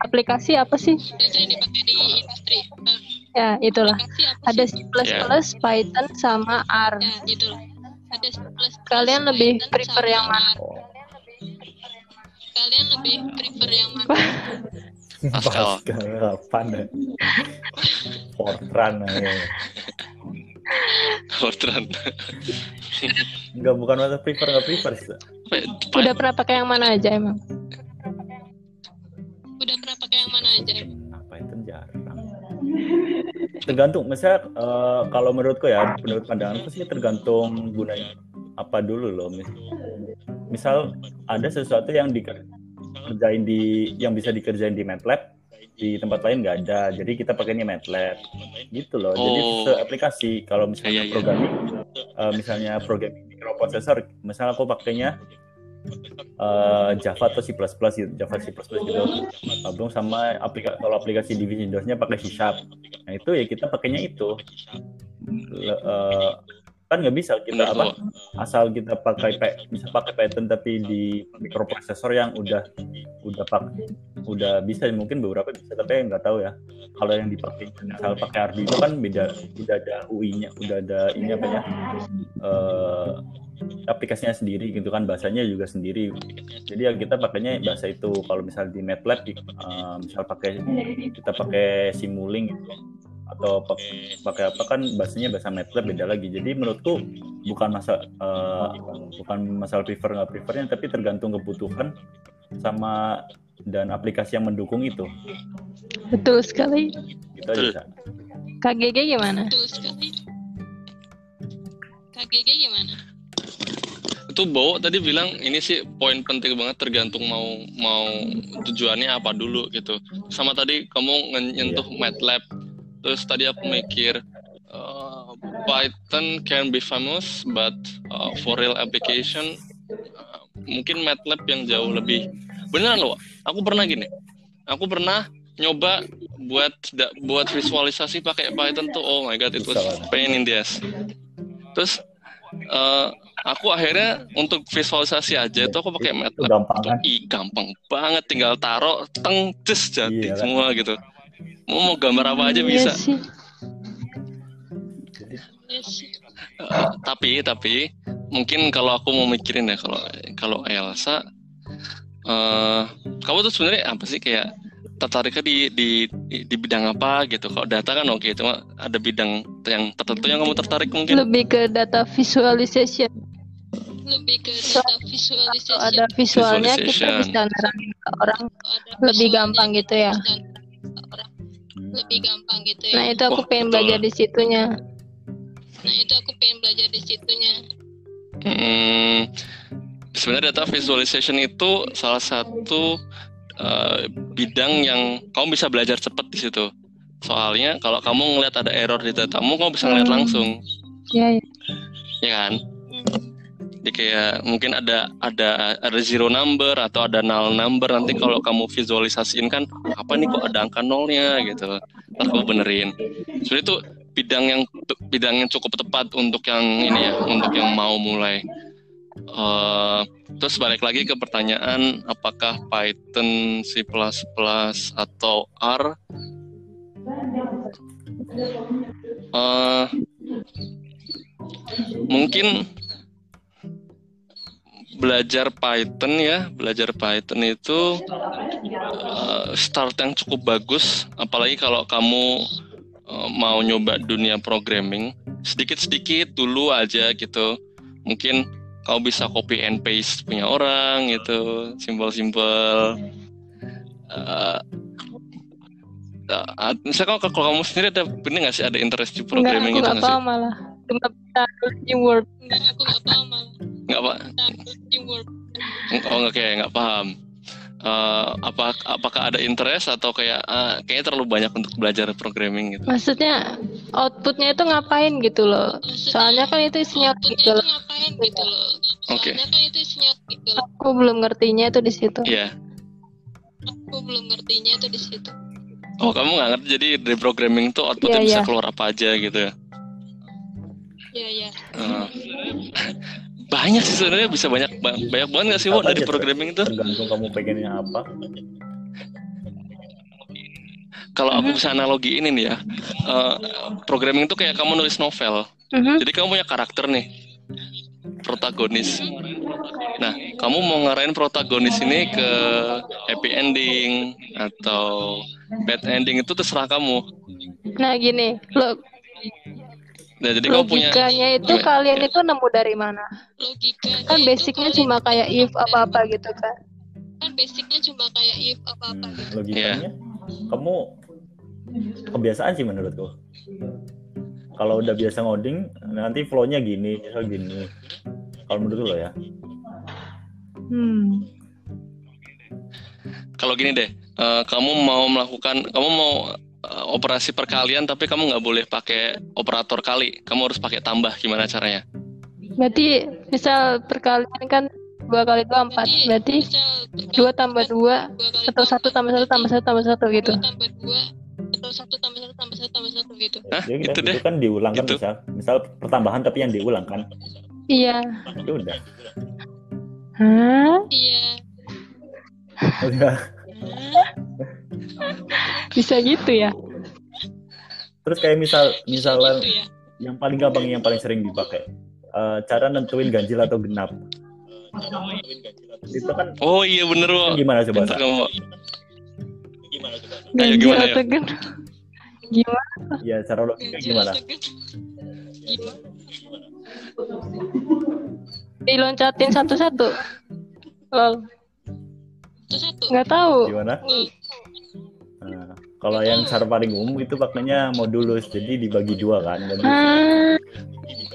aplikasi apa sih? yang sering dipakai di industri. Nah, Ya itulah. apa Ada? C++, Python sama R. Ya, gitu. Ada plus Kalian lebih prefer yang mana? Oh, Kalian lebih prefer yang mana? Pascal. Pascal ya? Fortran aja. Fortran. Enggak bukan masa prefer enggak prefer. sih. Udah pernah pakai yang mana aja emang? Udah pernah pakai yang mana aja? Apa itu jarang. Tergantung, misalnya eh, kalau menurutku ya, menurut pandanganku sih tergantung gunanya apa dulu loh. Mis- Misal ada sesuatu yang dikerjain di yang bisa dikerjain di MATLAB di tempat lain nggak ada, jadi kita pakainya MATLAB gitu loh. Jadi Oh. se-aplikasi kalau misalnya Iya, iya. programming, eh, misalnya programming microprocessor, misalnya aku pakainya eh, Java atau C++ gitu, Java C++ gitu. Gabung sama aplikasi kalau aplikasi di Windows-nya pakai C Sharp. Nah itu ya kita pakainya itu. Le- eh, kan nggak bisa kita Bener apa kok. asal kita pakai bisa pakai Python tapi di microprocessor yang udah udah pak udah bisa mungkin beberapa bisa tapi nggak tahu ya. Kalau yang dipakai misal pakai Arduino kan beda udah ada UI-nya udah ada ini apa ya eh, aplikasinya sendiri gitu kan bahasanya juga sendiri. Jadi ya kita pakainya bahasa itu kalau misal di MATLAB eh, misal pakai kita pakai Simulink gitu, atau pak- pakai apa kan bahasanya bahasa MATLAB beda lagi jadi menurutku bukan masa eh, bukan masalah prefer nggak prefernya tapi tergantung kebutuhan sama dan aplikasi yang mendukung itu Betul sekali. gitu Betul. aja Sa. KGG gimana? Betul sekali. KGG gimana? itu Bowo tadi bilang ini sih poin penting banget tergantung mau mau tujuannya apa dulu gitu sama tadi kamu nyentuh MATLAB terus tadi aku mikir uh, Python can be famous but uh, for real application uh, mungkin MATLAB yang jauh lebih beneran loh. Aku pernah gini aku pernah nyoba buat da- buat visualisasi pakai Python tuh oh my god it was Susah banget. pain in the ass. Terus eh, aku akhirnya untuk visualisasi aja itu aku pakai itu MATLAB. gampang kan? Ih, gampang banget tinggal taruh teng jadi Iya kan? semua gitu mau mau gambar apa aja Iya bisa Yes. Eh, tapi tapi mungkin kalau aku mau mikirin ya kalau kalau Elsa eh kamu tuh sebenarnya apa sih kayak tertariknya di, di di di bidang apa gitu kalau data kan oke cuma ada bidang yang tertentu yang kamu tertarik mungkin Lebih ke data visualization. Lebih ke data visualization. Ada visualnya kita bisa nerangin ke orang Ada lebih gampang gitu ya. orang Lebih gampang gitu ya. Nah itu aku Wah, pengen betul. belajar di situnya. Nah itu aku pengen belajar di situnya. Hmm, sebenarnya data visualization itu salah satu eh, bidang yang kamu bisa belajar cepat di situ. Soalnya kalau kamu ngeliat ada error di datamu, kamu bisa ngeliat Hmm. langsung, Ya, ya. ya kan? Jadi kayak mungkin ada ada ada zero number atau ada null number nanti kalau kamu visualisasiin kan apa nih kok ada angka nolnya gitu. Ntar kamu benerin. Sebenarnya itu bidang yang bidang yang cukup tepat untuk yang ini ya, untuk yang mau mulai. Eh, terus balik lagi ke pertanyaan apakah Python, C++ atau R? Eh, mungkin belajar Python ya, belajar Python itu eh, start yang cukup bagus, apalagi kalau kamu eh, mau nyoba dunia programming sedikit-sedikit dulu aja gitu. Mungkin kamu bisa copy and paste punya orang gitu, simpel-simpel. Eh, eh, misalnya kalau, kalau kamu sendiri ada ini nggak sih ada interest di Enggak, programming aku gitu nggak nggak sih? malah. Cuma bisa new word. Enggak, aku nggak paham malah. Nggak pak? Oh nggak kayak nggak paham. Eh, apa apakah ada interest atau kayak eh, kayaknya terlalu banyak untuk belajar programming gitu? Maksudnya outputnya itu ngapain gitu loh. Maksudnya, Soalnya kan itu isinya gitu itu loh. ngapain gitu loh. Oke. Kan isinya gitu loh. Aku belum ngertinya itu di situ. Iya. Aku belum ngertinya itu di situ. Oh kamu nggak ngerti jadi dari programming tuh outputnya Iya, bisa iya. keluar apa aja gitu ya? Iya, iya. Eh, banyak sih sebenarnya bisa banyak ba- banyak banget nggak sih Wo, Apa dari programming itu? tergantung kamu pengennya apa Kalau aku bisa analogi ini nih ya, eh, programming itu kayak kamu nulis novel. Mhm. Jadi kamu punya karakter nih, protagonis. Nah, kamu mau ngarahin protagonis ini ke happy ending atau bad ending itu terserah kamu. Nah gini, lo Nah, jadi kamu punya logikanya itu gimana? kalian itu nemu dari mana? logika Kan basicnya cuma kayak if apa-apa gitu kan. kan basicnya cuma kayak if apa apa Hmm, gitu logikanya kamu kebiasaan sih menurutku kalau udah biasa ngoding nanti flow-nya gini misal gini kalau menurut lo ya Hmm. Kalau gini deh, eh, kamu mau melakukan, kamu mau operasi perkalian tapi kamu nggak boleh pakai operator kali, kamu harus pakai tambah. Gimana caranya? Berarti misal perkalian kan dua kali dua empat. Berarti misal dua tambah dua atau satu tambah satu tambah satu tambah satu gitu. dua tambah dua atau satu tambah satu tambah satu tambah satu gitu Hah? Jadi Itu itu, deh. kan diulang kan Itu. misal misal pertambahan tapi yang diulang kan Iya. itu udah Hah? iya udah Bisa gitu ya? terus kayak misal misalnya gitu ya yang paling gampang yang paling sering dipakai eh, cara nentuin ganjil atau genap itu kan Oh iya bener Wo. gimana coba Bentar Sa? kamu. Ayo, Ganjil gimana, atau gen? Gimana? ya cara logika gimana gimana Diloncatin satu-satu. Lol. Nggak tahu. gimana. Nah, kalau yang cara paling umum itu pakainya modulus jadi dibagi dua kan modulus. Ah,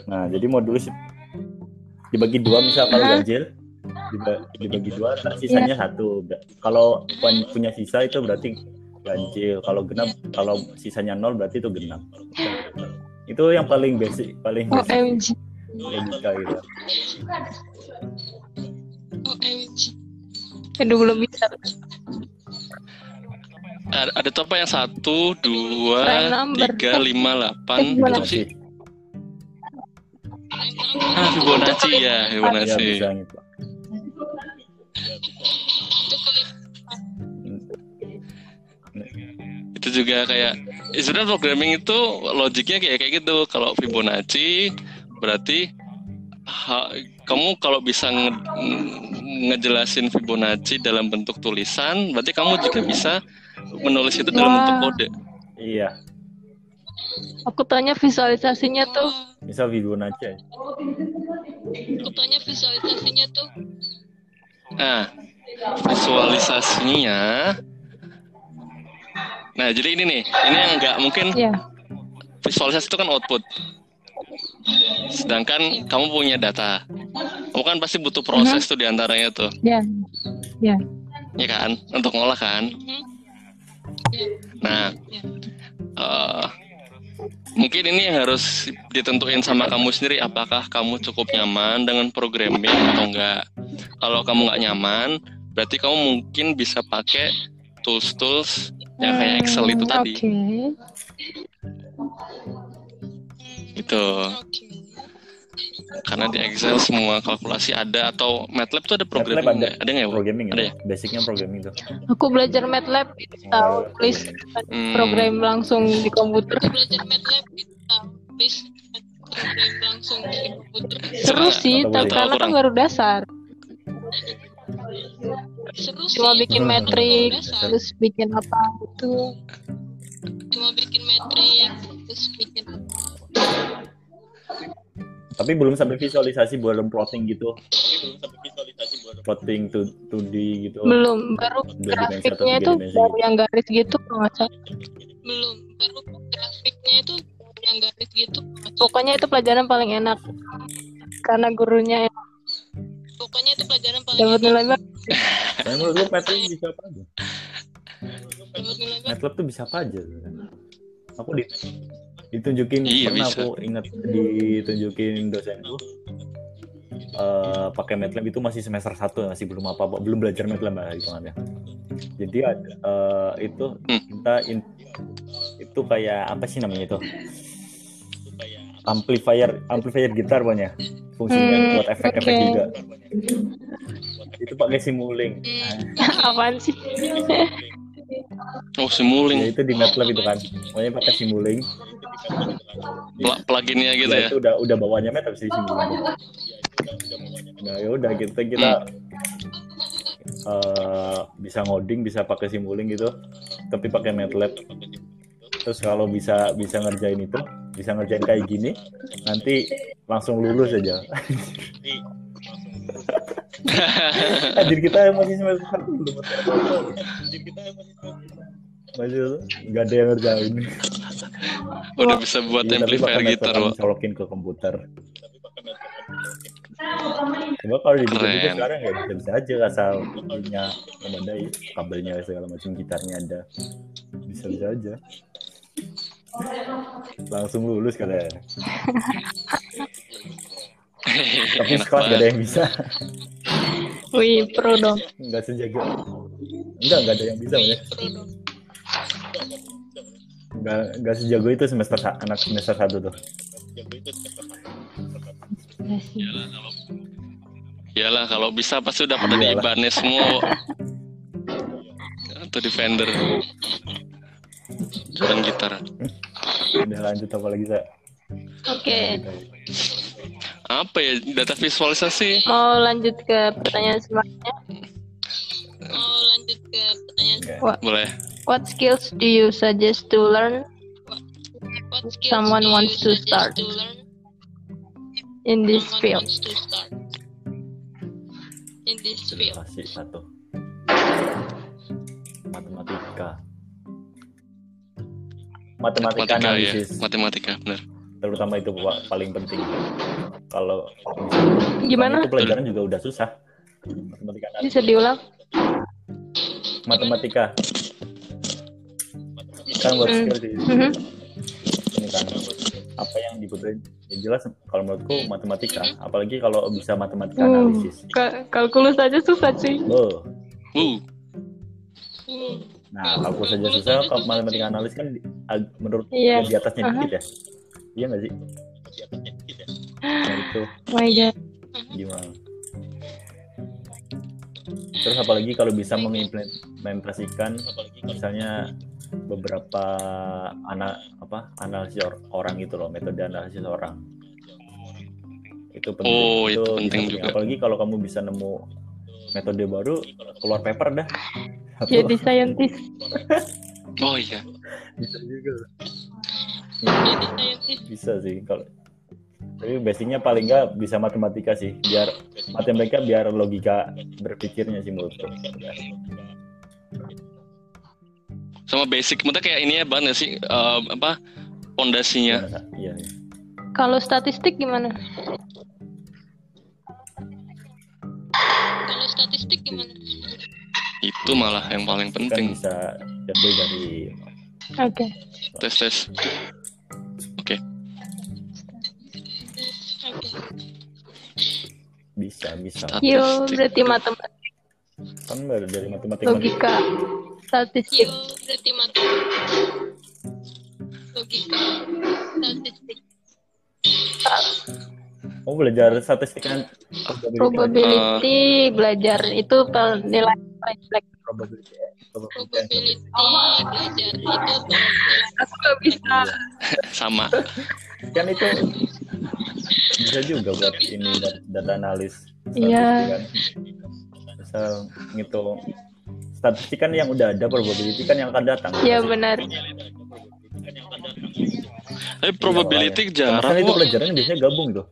nah jadi modulus dibagi dua misal kalau Hah? ganjil diba- dibagi dua ntar sisanya satu Ber- kalau pun- punya sisa itu berarti ganjil kalau genap kalau sisanya nol berarti itu genap itu yang paling basic paling basic OMG. logika gitu OMG Aduh belum bisa. Ada, ada apa yang satu, dua, tiga, lima, delapan, Eh, itu sih. Ah, Fibonacci ya, ya Fibonacci. bisa itu juga kayak ya sebenarnya programming itu logiknya kayak kayak gitu kalau Fibonacci berarti ha- kamu kalau bisa nge- ngejelasin Fibonacci dalam bentuk tulisan berarti kamu juga bisa menulis itu dalam bentuk kode iya Aku tanya visualisasinya tuh. misal Fibonacci aja. aku tanya visualisasinya tuh nah visualisasinya nah jadi ini nih ini yang nggak mungkin Ya. visualisasi itu kan output. Sedangkan kamu punya data. Kamu kan pasti butuh proses tuh di antaranya tuh. Ya. Ya. Ya kan? Untuk ngolah kan? Mhm. Nah, eh, mungkin ini yang harus ditentuin sama kamu sendiri. Apakah kamu cukup nyaman dengan programming atau enggak? Kalau kamu nggak nyaman, berarti kamu mungkin bisa pakai tools-tools yang kayak Excel itu Hmm, tadi. Oke. Gitu. oke Karena di Excel semua kalkulasi ada atau MATLAB tuh ada MATLAB programming ada. nggak? Ada nggak ya? Bu? programming Ada ya ya? basicnya programming tuh Aku belajar MATLAB tahu tulis Hmm. program langsung di komputer. aku belajar MATLAB itu tahu please program langsung di komputer Seru Coba- sih, tapi karena kan baru dasar. seru Cuma sih bikin Hmm. metrik, Dasar. terus bikin apa gitu. cuma bikin metrik terus bikin tapi belum sampai visualisasi belum plotting gitu plotting to 2D gitu Belum, baru grafiknya itu baru gitu. yang garis gitu kalau nggak salah. belum baru grafiknya itu yang garis gitu Pokoknya itu pelajaran paling enak. Karena gurunya enak. pokoknya itu pelajaran paling dapat nilai bagus. Menurut lu MATLAB bisa apa aja? MATLAB tuh bisa apa aja? Aku di, ditunjukin Iya, pernah bisa. aku ingat ditunjukin dosenku eh pakai MATLAB itu masih semester 1 masih belum apa apa belum belajar MATLAB lah hitungannya. Jadi ada eh, itu Hmm. kita in- itu kayak apa sih namanya itu? Amplifier amplifier gitar pokoknya fungsinya Hmm, buat efek-efek oke. juga. Itu pakai simuling. Apaan sih? Oh, Ya simuling. itu di MATLAB itu kan. Pokoknya pakai simuling. Pla- pluginnya gitu ya, ya. itu udah udah bawanya MATLAB sih simuling. Nah ya udah kita kita eh, bisa ngoding bisa pakai simuling gitu tapi pakai MATLAB terus kalau bisa bisa ngerjain itu bisa ngerjain kayak gini nanti langsung lulus aja Anjir kita masih semester satu belum apa-apa. masih nggak ada yang ngerjain. Udah bisa buat tapi amplifier gitar, Wak. colokin ke komputer. Coba kalau di Keren. sekarang ya bisa-bisa aja asal punya memadai kabelnya segala macam gitarnya ada. Bisa-bisa aja. Langsung lulus kalian tapi Enak sekelas gak ada yang bisa Wih, pro dong. nggak sejago enggak nggak ada yang bisa ya Pro dong. nggak nggak sejago itu semester sa- anak semester satu tuh Ya sih. Iyalah kalau bisa pasti udah pada di. Ibanez semua. Atau di Fender. Bukan gitar. udah lanjut apa lagi saya Oke, Apa ya data visualisasi? mau lanjut ke pertanyaan selanjutnya. Mau lanjut ke pertanyaan What, Boleh. what skills do you suggest to learn what skills Someone do you wants to start. to learn? in this Someone field? wants to start in this field. satu matematika matematika Matematika ya. analisis Matematika benar. Terutama itu Pak, paling penting kalau Gimana? itu pelajaran juga udah susah matematika analisis. Bisa diulang? matematika kan buat Hmm. skill sih Mhm. ini kan apa yang dibutuhin ya jelas kalau menurutku matematika apalagi kalau bisa matematika Uh, analisis ka- kalkulus aja susah cuy. oh Uh, Hmm. nah kalkulus saja susah kalau matematika analisis kan menurut Iya. di atasnya Aha. dikit ya iya nggak sih? Nah itu Oh my god. gimana? Terus apalagi kalau bisa mengimplementasikan misalnya beberapa anak apa analisis or- orang gitu loh metode analisis orang. Itu penting. Oh, itu bisa penting. juga. apalagi kalau kamu bisa nemu metode baru keluar paper dah. Jadi scientist. oh iya. bisa juga bisa sih kalau tapi basicnya paling nggak bisa matematika sih biar matematika biar logika berpikirnya sih menurutku Sama basic, maksudnya kayak ini ya banget nggak sih eh, apa pondasinya. Sa? iya iya. Kalau statistik gimana? kalau statistik gimana? Itu malah yang paling kan penting. bisa diambil dari Oke. Tes tes. Bisa bisa Yo, berarti matematika, kan dari dari matematika logika, statistik. Yo berarti matematika. Logika. Statistik. oh belajar statistik kan probability Probability belajar itu nilai paling jelek. probability probability belajar itu penilaian. Aku gak bisa. Sama. kan itu bisa juga buat ini data analis Iya. Statistik kan. misal ngitung statistik kan yang udah ada probability kan yang akan datang Iya benar. Tapi probability Kan jarang itu kok. pelajarannya biasanya gabung tuh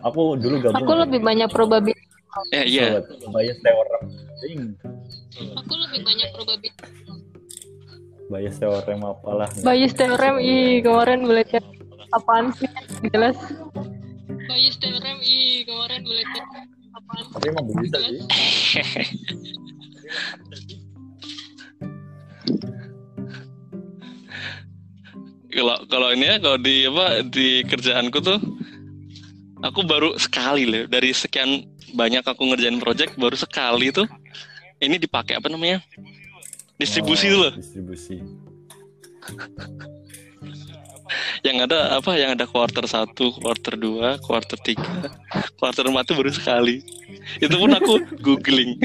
aku dulu gabung Aku lebih banyak probability. Eh iya. bias theorem Ding, Aku lebih banyak probability. bias theorem apalah Bayes teorem, ih kemarin belajar apaan sih? Jelas. Bayes theorem, ih kemarin belajar? Tapi emang bisa sih. Kalau kalau ini ya kalau di apa di kerjaanku tuh aku baru sekali loh dari sekian banyak aku ngerjain project baru sekali tuh ini dipakai apa namanya? Distribusi Oh, tuh loh. distribusi yang ada apa? Yang ada quarter satu quarter dua quarter tiga quarter empat tuh baru sekali. Itu pun aku googling.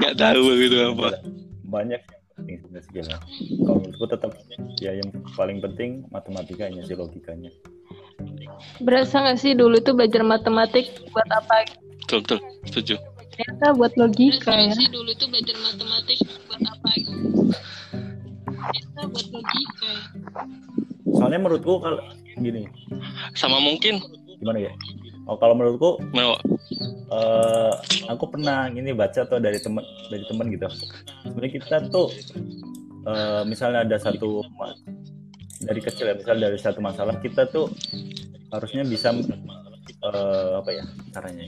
Nggak tahu gitu apa. Banyak yang penting sebenarnya kalau menurutku tetap ya yang paling penting matematikanya sih logikanya. Berasa nggak sih dulu tuh belajar matematik buat apa? betul betul. Setuju. Ternyata buat logika ya. Referensi dulu tuh belajar matematik buat apa ternyata buat logika soalnya menurutku kalau gini. Sama mungkin. Gimana ya? Oh kalau menurutku menurut- eh aku pernah ini baca tuh dari temen dari temen gitu. Sebenarnya kita tuh eh, misalnya ada satu dari kecil ya misal dari satu masalah kita tuh harusnya bisa eh, apa ya caranya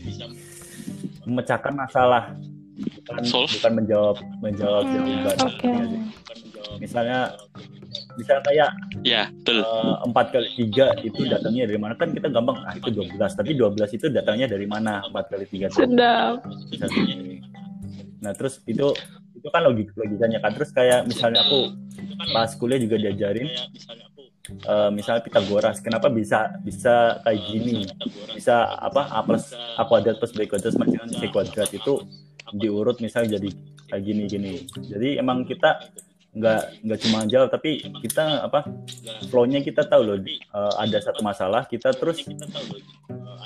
memecahkan masalah. Bukan Solve. bukan menjawab menjawab Hmm, jawaban oke. Iya. Misalnya misalnya kayak ya betul. Eh, empat kali tiga itu datangnya dari mana? Kan kita gampang ah itu 12 tapi 12 itu datangnya dari mana? Empat kali tiga itu sedap. nah terus itu itu kan logik logikanya kan? Terus kayak misalnya aku pas kuliah juga diajarin eh, misalnya Pitagoras kenapa bisa bisa kayak gini? Bisa apa a plus a kuadrat plus b kuadrat sama dengan c kuadrat itu diurut misalnya jadi kayak gini gini jadi emang kita nggak nggak cuma jawab tapi kita apa flow-nya kita tahu loh eh, ada satu masalah kita terus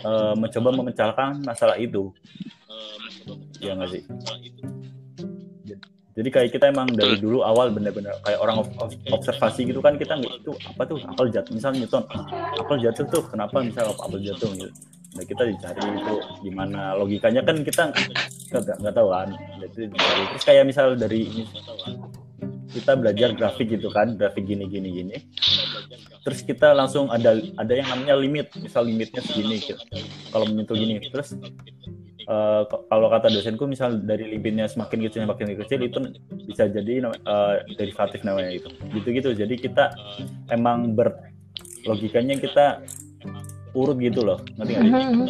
eh, mencoba memecahkan masalah itu. Ya nggak sih? Jadi kayak kita emang dari dulu awal bener-bener kayak orang ob- ob- observasi gitu kan kita itu apa tuh? Apel jatuh. Misalnya Newton apel jatuh tuh kenapa misal apel jatuh? Gitu. Nah kita dicari itu gimana. Logikanya kan kita nggak nggak- tahu kan. Jadi terus kayak misal dari kita belajar grafik gitu kan grafik gini gini gini terus kita langsung ada ada yang namanya limit misal limitnya segini gitu. kalau menyentuh gini terus k- kalau kata dosenku misal dari limitnya semakin kecil semakin kecil itu bisa jadi eh, derivatif namanya itu gitu gitu jadi kita emang ber logikanya kita urut gitu loh ngerti nggak sih? Mhm.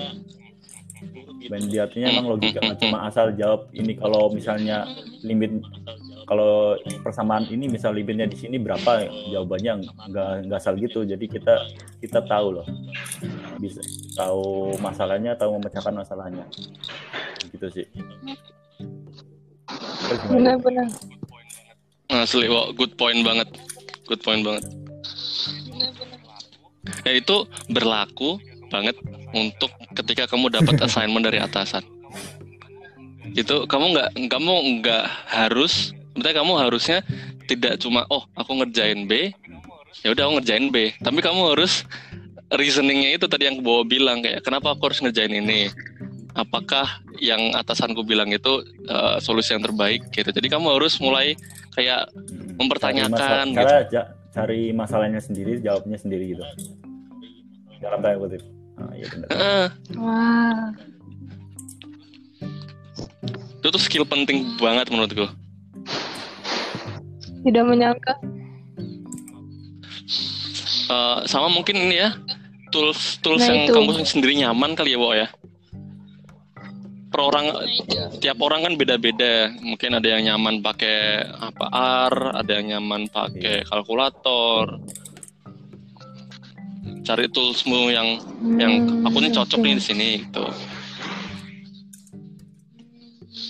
di artinya emang logika cuma asal jawab ini kalau misalnya limit kalau persamaan ini misal limitnya di sini berapa jawabannya nggak nggak asal gitu. Jadi kita kita tahu loh. Bisa tahu masalahnya tahu memecahkan masalahnya. Gitu sih. Benar-benar. Asli wow, good point banget. Good point banget. Ya itu berlaku banget untuk ketika kamu dapat assignment dari atasan. Itu kamu nggak kamu nggak harus Maksudnya kamu harusnya tidak cuma oh aku ngerjain B ya udah aku ngerjain B. Tapi kamu harus reasoningnya itu tadi yang bawa bilang kayak kenapa aku harus ngerjain ini? Apakah yang atasanku bilang itu eh, solusi yang terbaik gitu. Jadi kamu harus mulai kayak mempertanyakan cari, gitu. masalah, cara ja- cari masalahnya sendiri jawabnya sendiri gitu. Dalam tanda kutip ah, iya benar Heeh, wah. Itu tuh skill penting banget menurutku tidak menyangka. Eh, sama mungkin ini ya tools tools Nah, yang itu. kamu sendiri nyaman kali ya Wo ya? Per orang nah itu tiap orang kan beda-beda. Mungkin ada yang nyaman pakai apa R ada yang nyaman pakai kalkulator. Cari toolsmu yang yang Hmm, aku nih cocok nih di sini gitu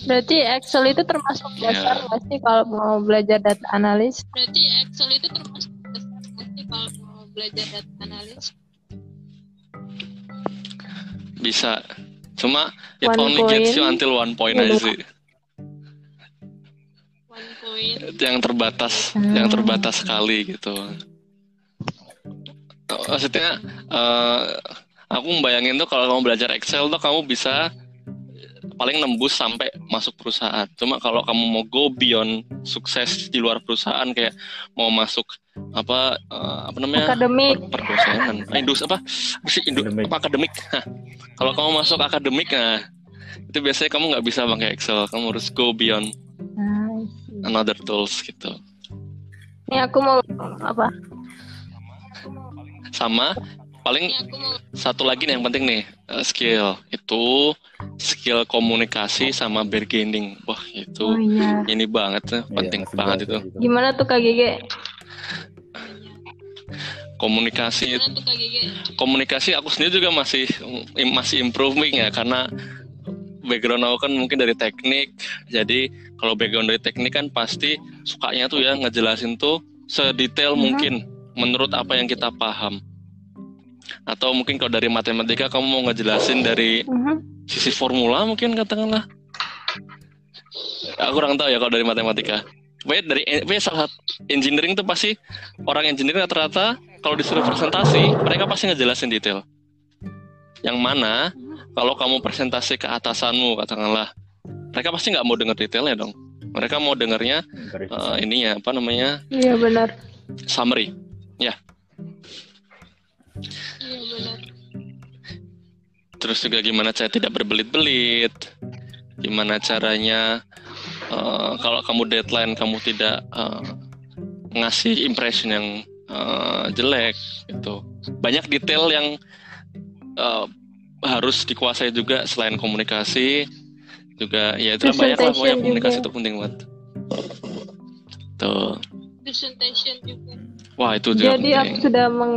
berarti Excel itu termasuk Ya. dasar nggak sih kalau mau belajar data analis berarti Excel itu termasuk pasti kalau mau belajar data analis bisa cuma it One only gets you point. until one point Iya, aja sih one point yang terbatas Hmm. yang terbatas sekali gitu maksudnya eh, aku membayangin tuh kalau kamu belajar Excel tuh kamu bisa paling nembus sampai masuk perusahaan. Cuma kalau kamu mau go beyond sukses di luar perusahaan kayak mau masuk apa eh, apa namanya? Akademik. Per, perdosenan. Eh, indus apa? Apa sih? Indu, Akademik. apa akademik? Kalau kamu masuk akademik nah itu biasanya kamu nggak bisa pakai Excel. Kamu harus go beyond Nah, another tools gitu. Ini aku mau apa? Sama. Paling satu lagi nih yang penting nih eh, skill. Itu skill komunikasi sama bargaining. Wah itu oh iya. ini banget tuh Iya, penting masih banget itu. gitu. gimana tuh kak Gege? Komunikasi gimana tuh kak Gege? komunikasi aku sendiri juga masih masih improving ya karena background aku kan mungkin dari teknik. Jadi kalau background dari teknik kan pasti sukanya tuh ya ngejelasin tuh sedetail Mhm. mungkin menurut apa yang kita paham atau mungkin kalau dari matematika kamu mau ngejelasin dari Mhm. sisi formula mungkin katakanlah aku kurang tahu ya kalau dari matematika Pokoknya dari pokoknya salah satu engineering tuh pasti orang engineering rata-rata kalau disuruh presentasi mereka pasti ngejelasin detail yang mana kalau kamu presentasi ke atasanmu katakanlah mereka pasti nggak mau dengar detailnya dong mereka mau eh, besar. ininya apa namanya Iya benar. summary Iya benar. terus juga gimana cara tidak berbelit-belit? Gimana caranya eh, kalau kamu deadline kamu tidak eh, ngasih impression yang eh, jelek gitu. Banyak detail yang eh, harus dikuasai juga selain komunikasi. Juga ya itu banyak lah pokoknya Presentation komunikasi itu penting banget. Tuh. Presentation juga. wah itu juga Jadi aku penting. sudah meng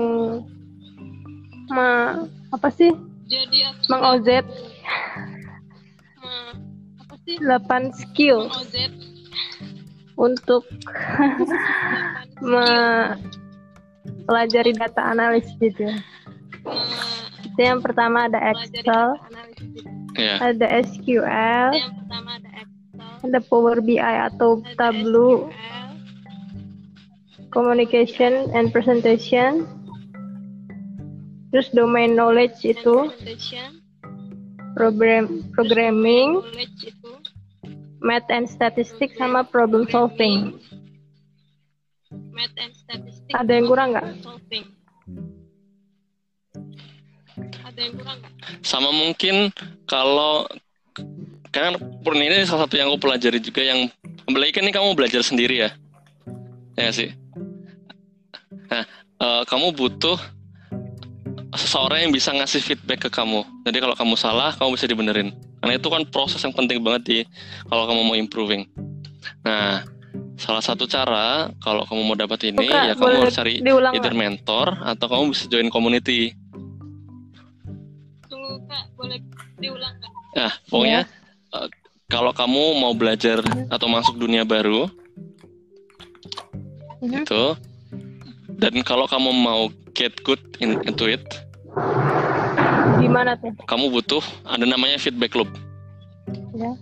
ma- apa sih? Jadi aku Meng OZ Ma- apa sih? 8 skill. OZ untuk mempelajari data analis gitu. Itu yang pertama ada Excel, ada SQL, yang pertama ada Excel, ada Power BI atau Tableau, SQL, communication and presentation. Terus domain knowledge itu program programming, knowledge itu math and statistics sama problem solving. math and statistics Ada yang kurang nggak? problem solving. Ada yang kurang nggak? sama mungkin kalau kan purni ini salah satu yang aku pelajari juga yang apalagi kan ini kamu belajar sendiri ya ya sih nah eh, kamu butuh seseorang yang bisa ngasih feedback ke kamu. Jadi kalau kamu salah kamu bisa dibenerin. Karena itu kan proses yang penting banget di kalau kamu mau improving. Nah salah satu cara kalau kamu mau dapat ini Kak, ya kamu harus cari diulang either nggak? mentor atau kamu bisa join community. Tunggu kak, boleh diulang nggak? Nah, pokoknya eh, kalau kamu mau belajar atau masuk dunia baru Mhm. itu dan kalau kamu mau get good in, into it, Gimana tuh? kamu butuh ada namanya feedback loop. Ya.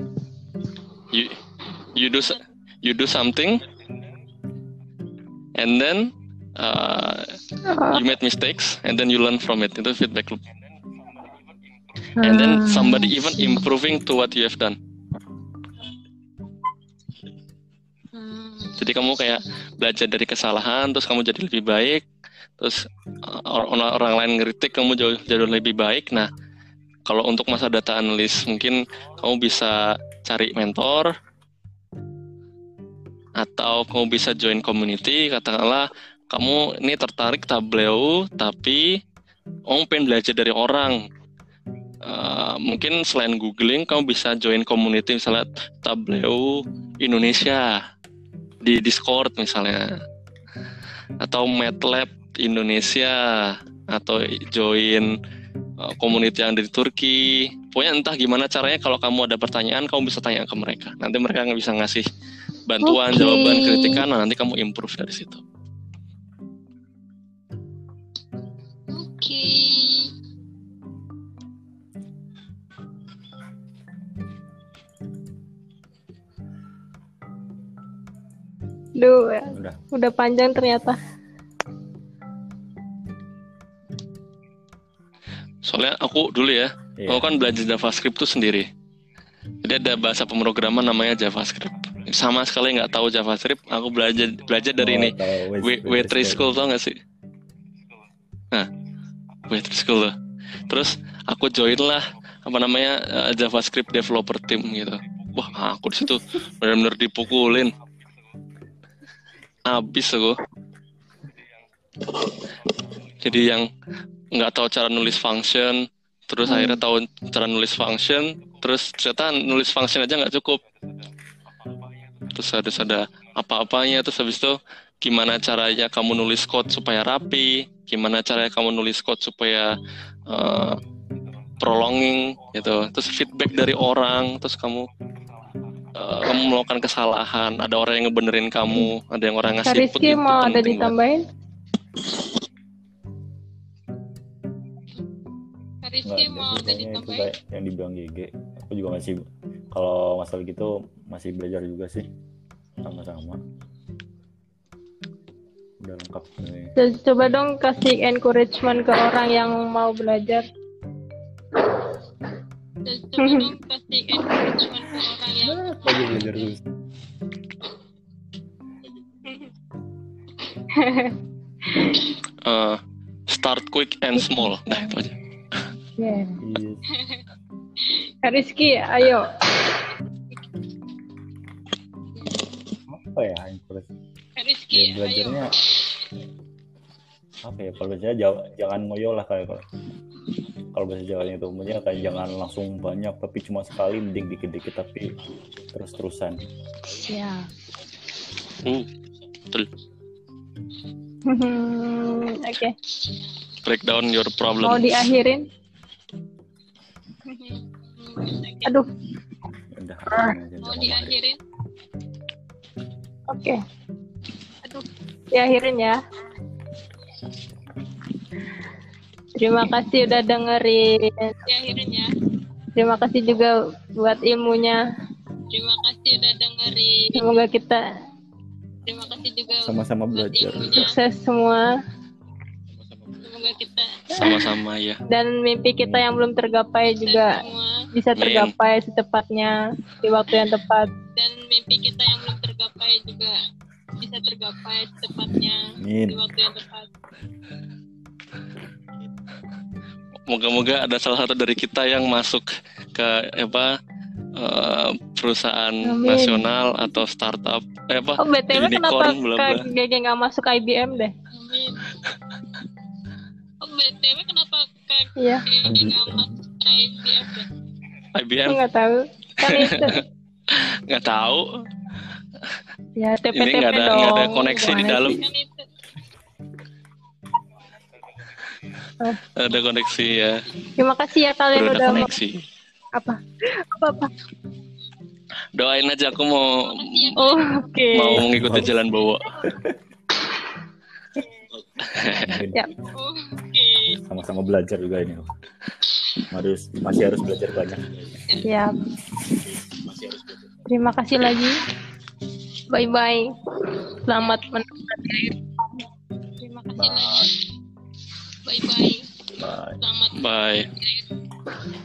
You you do you do something and then uh, you made mistakes and then you learn from it. Itu feedback loop. And then ah, somebody even improving to what you have done. Hmm. Jadi kamu kayak belajar dari kesalahan, terus kamu jadi lebih baik, terus orang, orang lain ngeritik kamu jauh jauh lebih baik. Nah, kalau untuk masa data analis mungkin kamu bisa cari mentor atau kamu bisa join community. Katakanlah kamu ini tertarik Tableau, tapi kamu pengen belajar dari orang. Uh, mungkin selain googling kamu bisa join community misalnya Tableau Indonesia di Discord misalnya atau MATLAB Indonesia atau join uh, community yang dari Turki pokoknya entah gimana caranya kalau kamu ada pertanyaan kamu bisa tanya ke mereka nanti mereka nggak bisa ngasih bantuan Oke. jawaban kritikan nah, nanti kamu improve dari situ Oke. Duh, ya. Udah. udah panjang ternyata. Soalnya aku dulu ya Iya. aku kan belajar JavaScript tuh sendiri jadi ada bahasa pemrograman namanya JavaScript sama sekali nggak tahu JavaScript aku belajar belajar dari Oh, ini tahu, W- W3 School tau gak sih? Nah, W3 School tuh. Terus aku join lah apa namanya eh, JavaScript developer team gitu. Wah, aku di situ benar-benar dipukulin. Habis aku. Jadi yang nggak tahu cara nulis function, terus Hmm. akhirnya tahu cara nulis function, terus ternyata nulis function aja nggak cukup. Terus harus ada apa-apanya, terus habis itu gimana caranya kamu nulis code supaya rapi, gimana caranya kamu nulis code supaya eh, prolonging gitu, terus feedback dari orang, terus kamu kamu melakukan kesalahan, ada orang yang ngebenerin kamu, ada yang orang Kak ngasih input, Rizky mau ada banget. Kak Nggak, Rizky mau ditambahin? kayak yang dibilang GG. Aku juga masih kalau masalah gitu masih belajar juga sih sama-sama udah lengkap nih coba dong kasih encouragement ke orang yang mau belajar. Coba dong kasih encouragement ke orang yang lagi belajar terus Eh, start quick and small. Nah, itu aja. Yeah. Iya. Kak Rizky, ayo. apa ya encourage Kak Rizky, ya ayo. belajarnya apa ya kalau jauh, jangan ngoyo lah kayak kalau kalau bahasa Jawanya itu maksudnya kayak jangan langsung banyak tapi cuma sekali mending dikit-dikit tapi terus-terusan Siap. Uh, betul. Oke, Break down your problem. mau diakhirin? Aduh, udah akhirin aja, Mau diakhirin? oke. Aduh, Diakhirin ya. Terima kasih udah dengerin. diakhirin ya. Terima kasih juga buat ilmunya. Terima kasih udah dengerin. Semoga kita Terima kasih juga sama-sama belajar sukses semua Semoga kita Sama-sama ya. dan mimpi kita yang belum tergapai juga semua bisa tergapai secepatnya di waktu yang tepat. dan mimpi kita yang belum tergapai juga bisa tergapai secepatnya Amin. di waktu yang tepat. Moga-moga ada salah satu dari kita yang masuk ke apa eh, perusahaan Amin. nasional atau startup eh, apa Oh btw kenapa bla. GG nggak masuk IBM deh? Amin. Oh btw kenapa kak Iya, Kayaknya nggak masuk ya? aku IBM nggak tahu. Kan itu nggak tahu ya TP ini nggak ada dong. nggak ada koneksi di Gimana dalam? Kan ada koneksi ya Terima kasih ya kalian ada udah koneksi apa? Apa apa? doain aja aku mau Oh, oke. mau mengikuti jalan bawa. Ya. Oke. sama-sama belajar juga ini harus masih harus belajar banyak Siap. Terima kasih lagi. Bye bye. Selamat menikmati. Terima kasih lagi. Bye bye. bye Selamat bye menikmati.